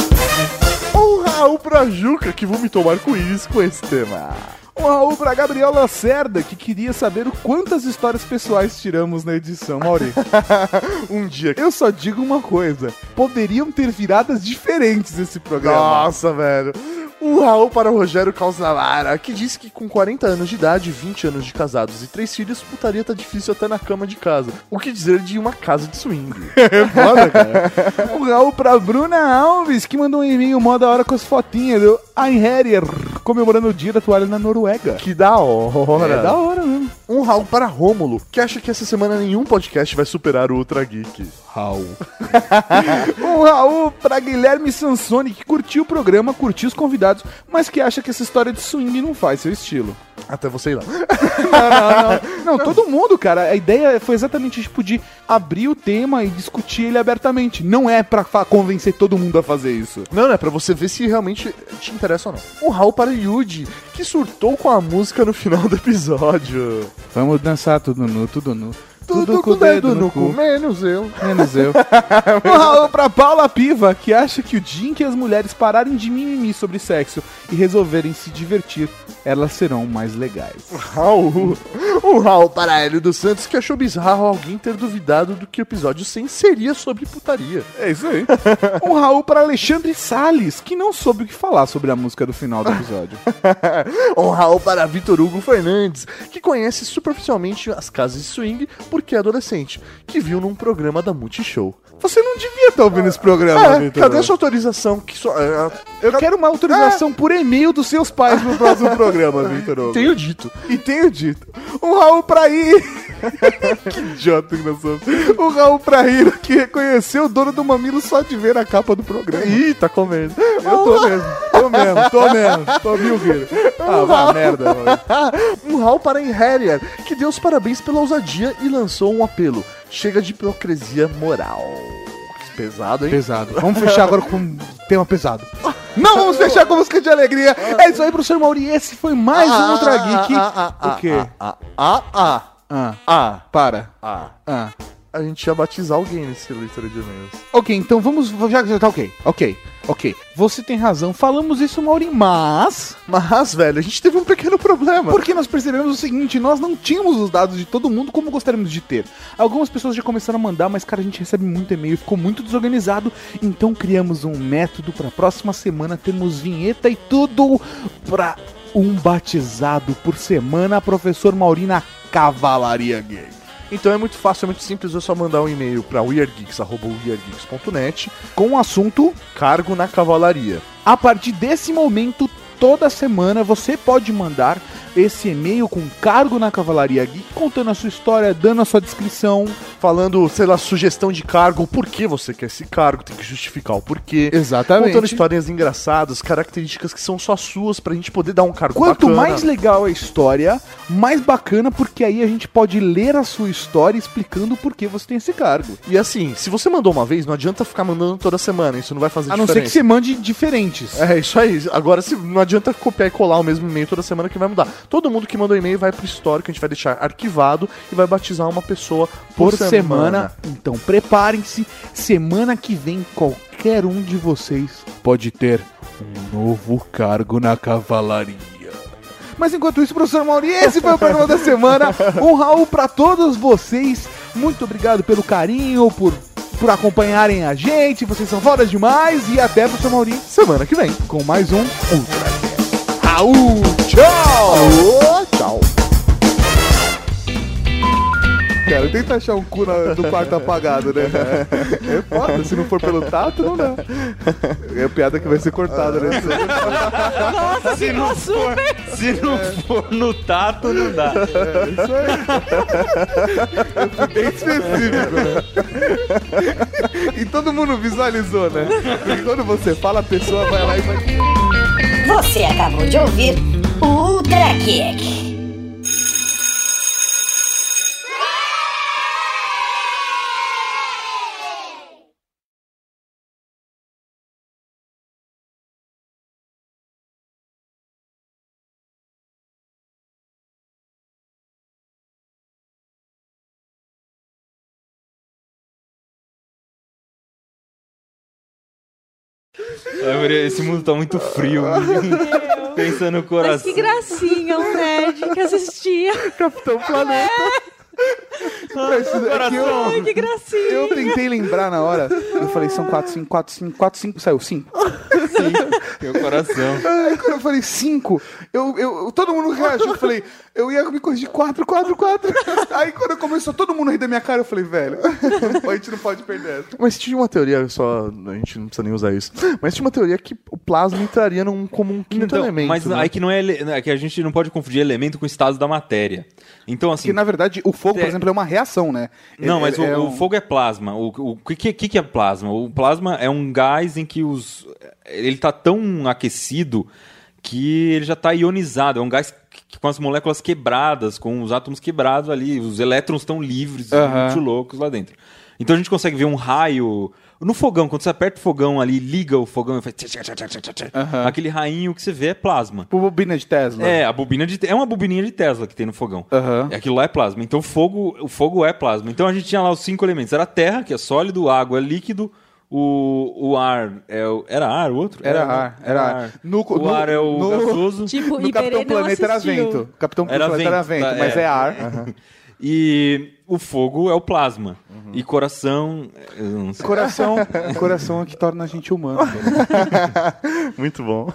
Um Raul pra Juca, que vomitou arco-íris com esse tema. Um Raul pra Gabriel Lacerda, que queria saber o quantas histórias pessoais tiramos na edição, Mauri. um dia. Eu só digo uma coisa: poderiam ter viradas diferentes esse programa. Nossa, velho. Um Raul para Rogério Calzavara, que disse que com 40 anos de idade, 20 anos de casados e 3 filhos, putaria tá difícil até na cama de casa. O que dizer de uma casa de swing? É foda, cara. Um Raul pra Bruna Alves, que mandou um e-mail mó da hora com as fotinhas do Einherjer, comemorando o dia da toalha na Noruega. Que da hora. É da hora mesmo. Um Raul para Rômulo, que acha que essa semana nenhum podcast vai superar o Ultra Geek. Raul. um Raul pra Guilherme Sansoni, que curtiu o programa, curtiu os convidados, mas que acha que essa história de swing não faz seu estilo. Até você ir lá. não, não, não. Não, todo mundo, cara. A ideia foi exatamente tipo de abrir o tema e discutir ele abertamente. Não é pra convencer todo mundo a fazer isso. Não, não, é pra você ver se realmente te interessa ou não. Um Raul para Yuji, que surtou com a música no final do episódio. Vamos dançar tudo nu, tudo nu. Tudo, com o dedo no cu, menos eu. Menos eu. um Raul pra Paula Piva, que acha que o dia em que as mulheres pararem de mimimi sobre sexo e resolverem se divertir, elas serão mais legais. Raul. Um Raul para Hélio dos Santos, que achou bizarro alguém ter duvidado do que o episódio 100 seria sobre putaria. É isso aí. um Raul para Alexandre Salles, que não soube o que falar sobre a música do final do episódio. um Raul para Vitor Hugo Fernandes, que conhece superficialmente as casas de swing porque é adolescente, que viu num programa da Multishow. Você não devia estar ouvindo esse programa, É, Vitor. cadê a sua autorização? Que é, Eu quero uma autorização por e-mail dos seus pais no próximo programa, Vitor Hugo. tenho dito. E tenho dito. Um Raul pra ir. que idiota que nós somos. Um Raul pra ir que reconheceu o dono do mamilo só de ver a capa do programa. Ih, tá comendo. Eu tô mesmo. Tô mesmo, tô mesmo. Tô mil rindo. Ah, vá merda, mano. um Raul para Henrier, que deu os parabéns pela ousadia e lançou um apelo. Chega de hipocrisia moral. Pesado, hein? Pesado. Vamos fechar agora com um tema pesado. Não vamos fechar com música de alegria. É isso aí, professor Mauri. Esse foi mais um Ultra Geek. Ah, ah, O quê? Ah, ah, ah, Ah, ah, para. ah. Ah. A gente ia batizar alguém nesse leitura de e-mails. Ok, então vamos. Já já tá ok. Ok, ok. Você tem razão. Falamos isso, Mauri, mas. Mas, velho, a gente teve um pequeno problema. Porque nós percebemos o seguinte, nós não tínhamos os dados de todo mundo como gostaríamos de ter. Algumas pessoas já começaram a mandar, mas cara, a gente recebe muito e-mail, ficou muito desorganizado, então criamos um método para próxima semana termos vinheta e tudo para um batizado por semana, professor Maurina Cavalaria Gay. Então é muito fácil, é muito simples, é só mandar um e-mail para weirdgeeks.weirdgeeks.net Com o assunto, cargo na cavalaria. a partir desse momento, toda semana você pode mandar esse e-mail com cargo na Cavalaria Geek, contando a sua história, dando a sua descrição, Falando, sei lá, sugestão de cargo, o porquê você quer esse cargo, tem que justificar o porquê. Exatamente. Contando histórias engraçadas, características que são só suas pra gente poder dar um cargo Quanto bacana. mais legal a história, mais bacana, porque aí a gente pode ler a sua história explicando por que você tem esse cargo. E assim, se você mandou uma vez, não adianta ficar mandando toda semana, isso não vai fazer A não ser que diferença. você mande diferentes. É, isso aí. Agora, se não adianta copiar e colar o mesmo e-mail toda semana que vai mudar. Todo mundo que mandou e-mail vai pro histórico, a gente vai deixar arquivado e vai batizar uma pessoa por, Por semana. Então preparem-se. Semana que vem, qualquer um de vocês pode ter um novo cargo na cavalaria. Mas enquanto isso, professor Mauri, esse foi o programa da semana. Um Raul pra todos vocês. Muito obrigado pelo carinho, por, por acompanharem a gente. Vocês são fodas demais. E até, professor Mauri, Semana que vem. com mais um Ultra. Raul, tchau! tchau. Cara, tenta achar um cu na- do quarto apagado, né? É foda, se não for pelo tato, não dá. É piada que vai ser cortada, né? Nossa, Se não for, se não for no tato, não dá. Isso aí. Bem específico, né? E todo mundo visualizou, né? Porque quando você fala, a pessoa vai lá e vai. Você acabou de ouvir o Ultra Kick. Esse mundo tá muito frio. Pensa no Mas coração. que gracinha, um nerd que assistia. Capitão Planeta. Mas isso daqui eu- Ai, que gracinha. Eu tentei lembrar na hora. Eu falei, são 4, 5, 4, 5, 4, 5. Saiu 5. Meu coração. Aí quando eu falei 5, eu, eu, todo mundo reagiu. Eu falei, eu ia me corrigir 4, 4, 4. Aí quando começou todo mundo a rir da minha cara, eu falei, velho, a gente não pode perder. Mas tinha uma teoria, só. A gente não precisa nem usar isso. Mas tinha uma teoria que o plasma entraria num, como um quinto Então, elemento. mas né? aí que não é, ele- é que a gente não pode confundir elemento com estado da matéria. Então assim, Porque na verdade o fogo, por É. exemplo, é uma reação, né? Não, É- mas o, é o um- fogo é plasma. O, o, que, que, que é plasma? O plasma é um gás em que os. Ele está tão aquecido que ele já está ionizado. É um gás que- com as moléculas quebradas, com os átomos quebrados ali. Os elétrons estão livres, Aham. muito loucos lá dentro. Então a gente consegue ver um raio. No fogão, quando você aperta o fogão ali, liga o fogão e faz. tchá, tchá, tchá. Aham. Aquele rainho que você vê é plasma. Tipo bobina de Tesla. É, a bobina de é uma bobininha de Tesla que tem no fogão. Aham. Aquilo lá é plasma. Então o fogo, o fogo é plasma. Então a gente tinha lá os cinco elementos. Era a terra, que é sólido, água é líquido, o, o ar é o, era ar, o outro? Era ar, era ar. No- o no- ar é o no- gasoso. Tipo, No Capitão Planeta era vento. Capitão Era Planeta era vento, vento, tá, mas é. é, ar. E o fogo é o plasma. E coração, eu não sei. Coração, coração é que torna a gente humano. Muito bom.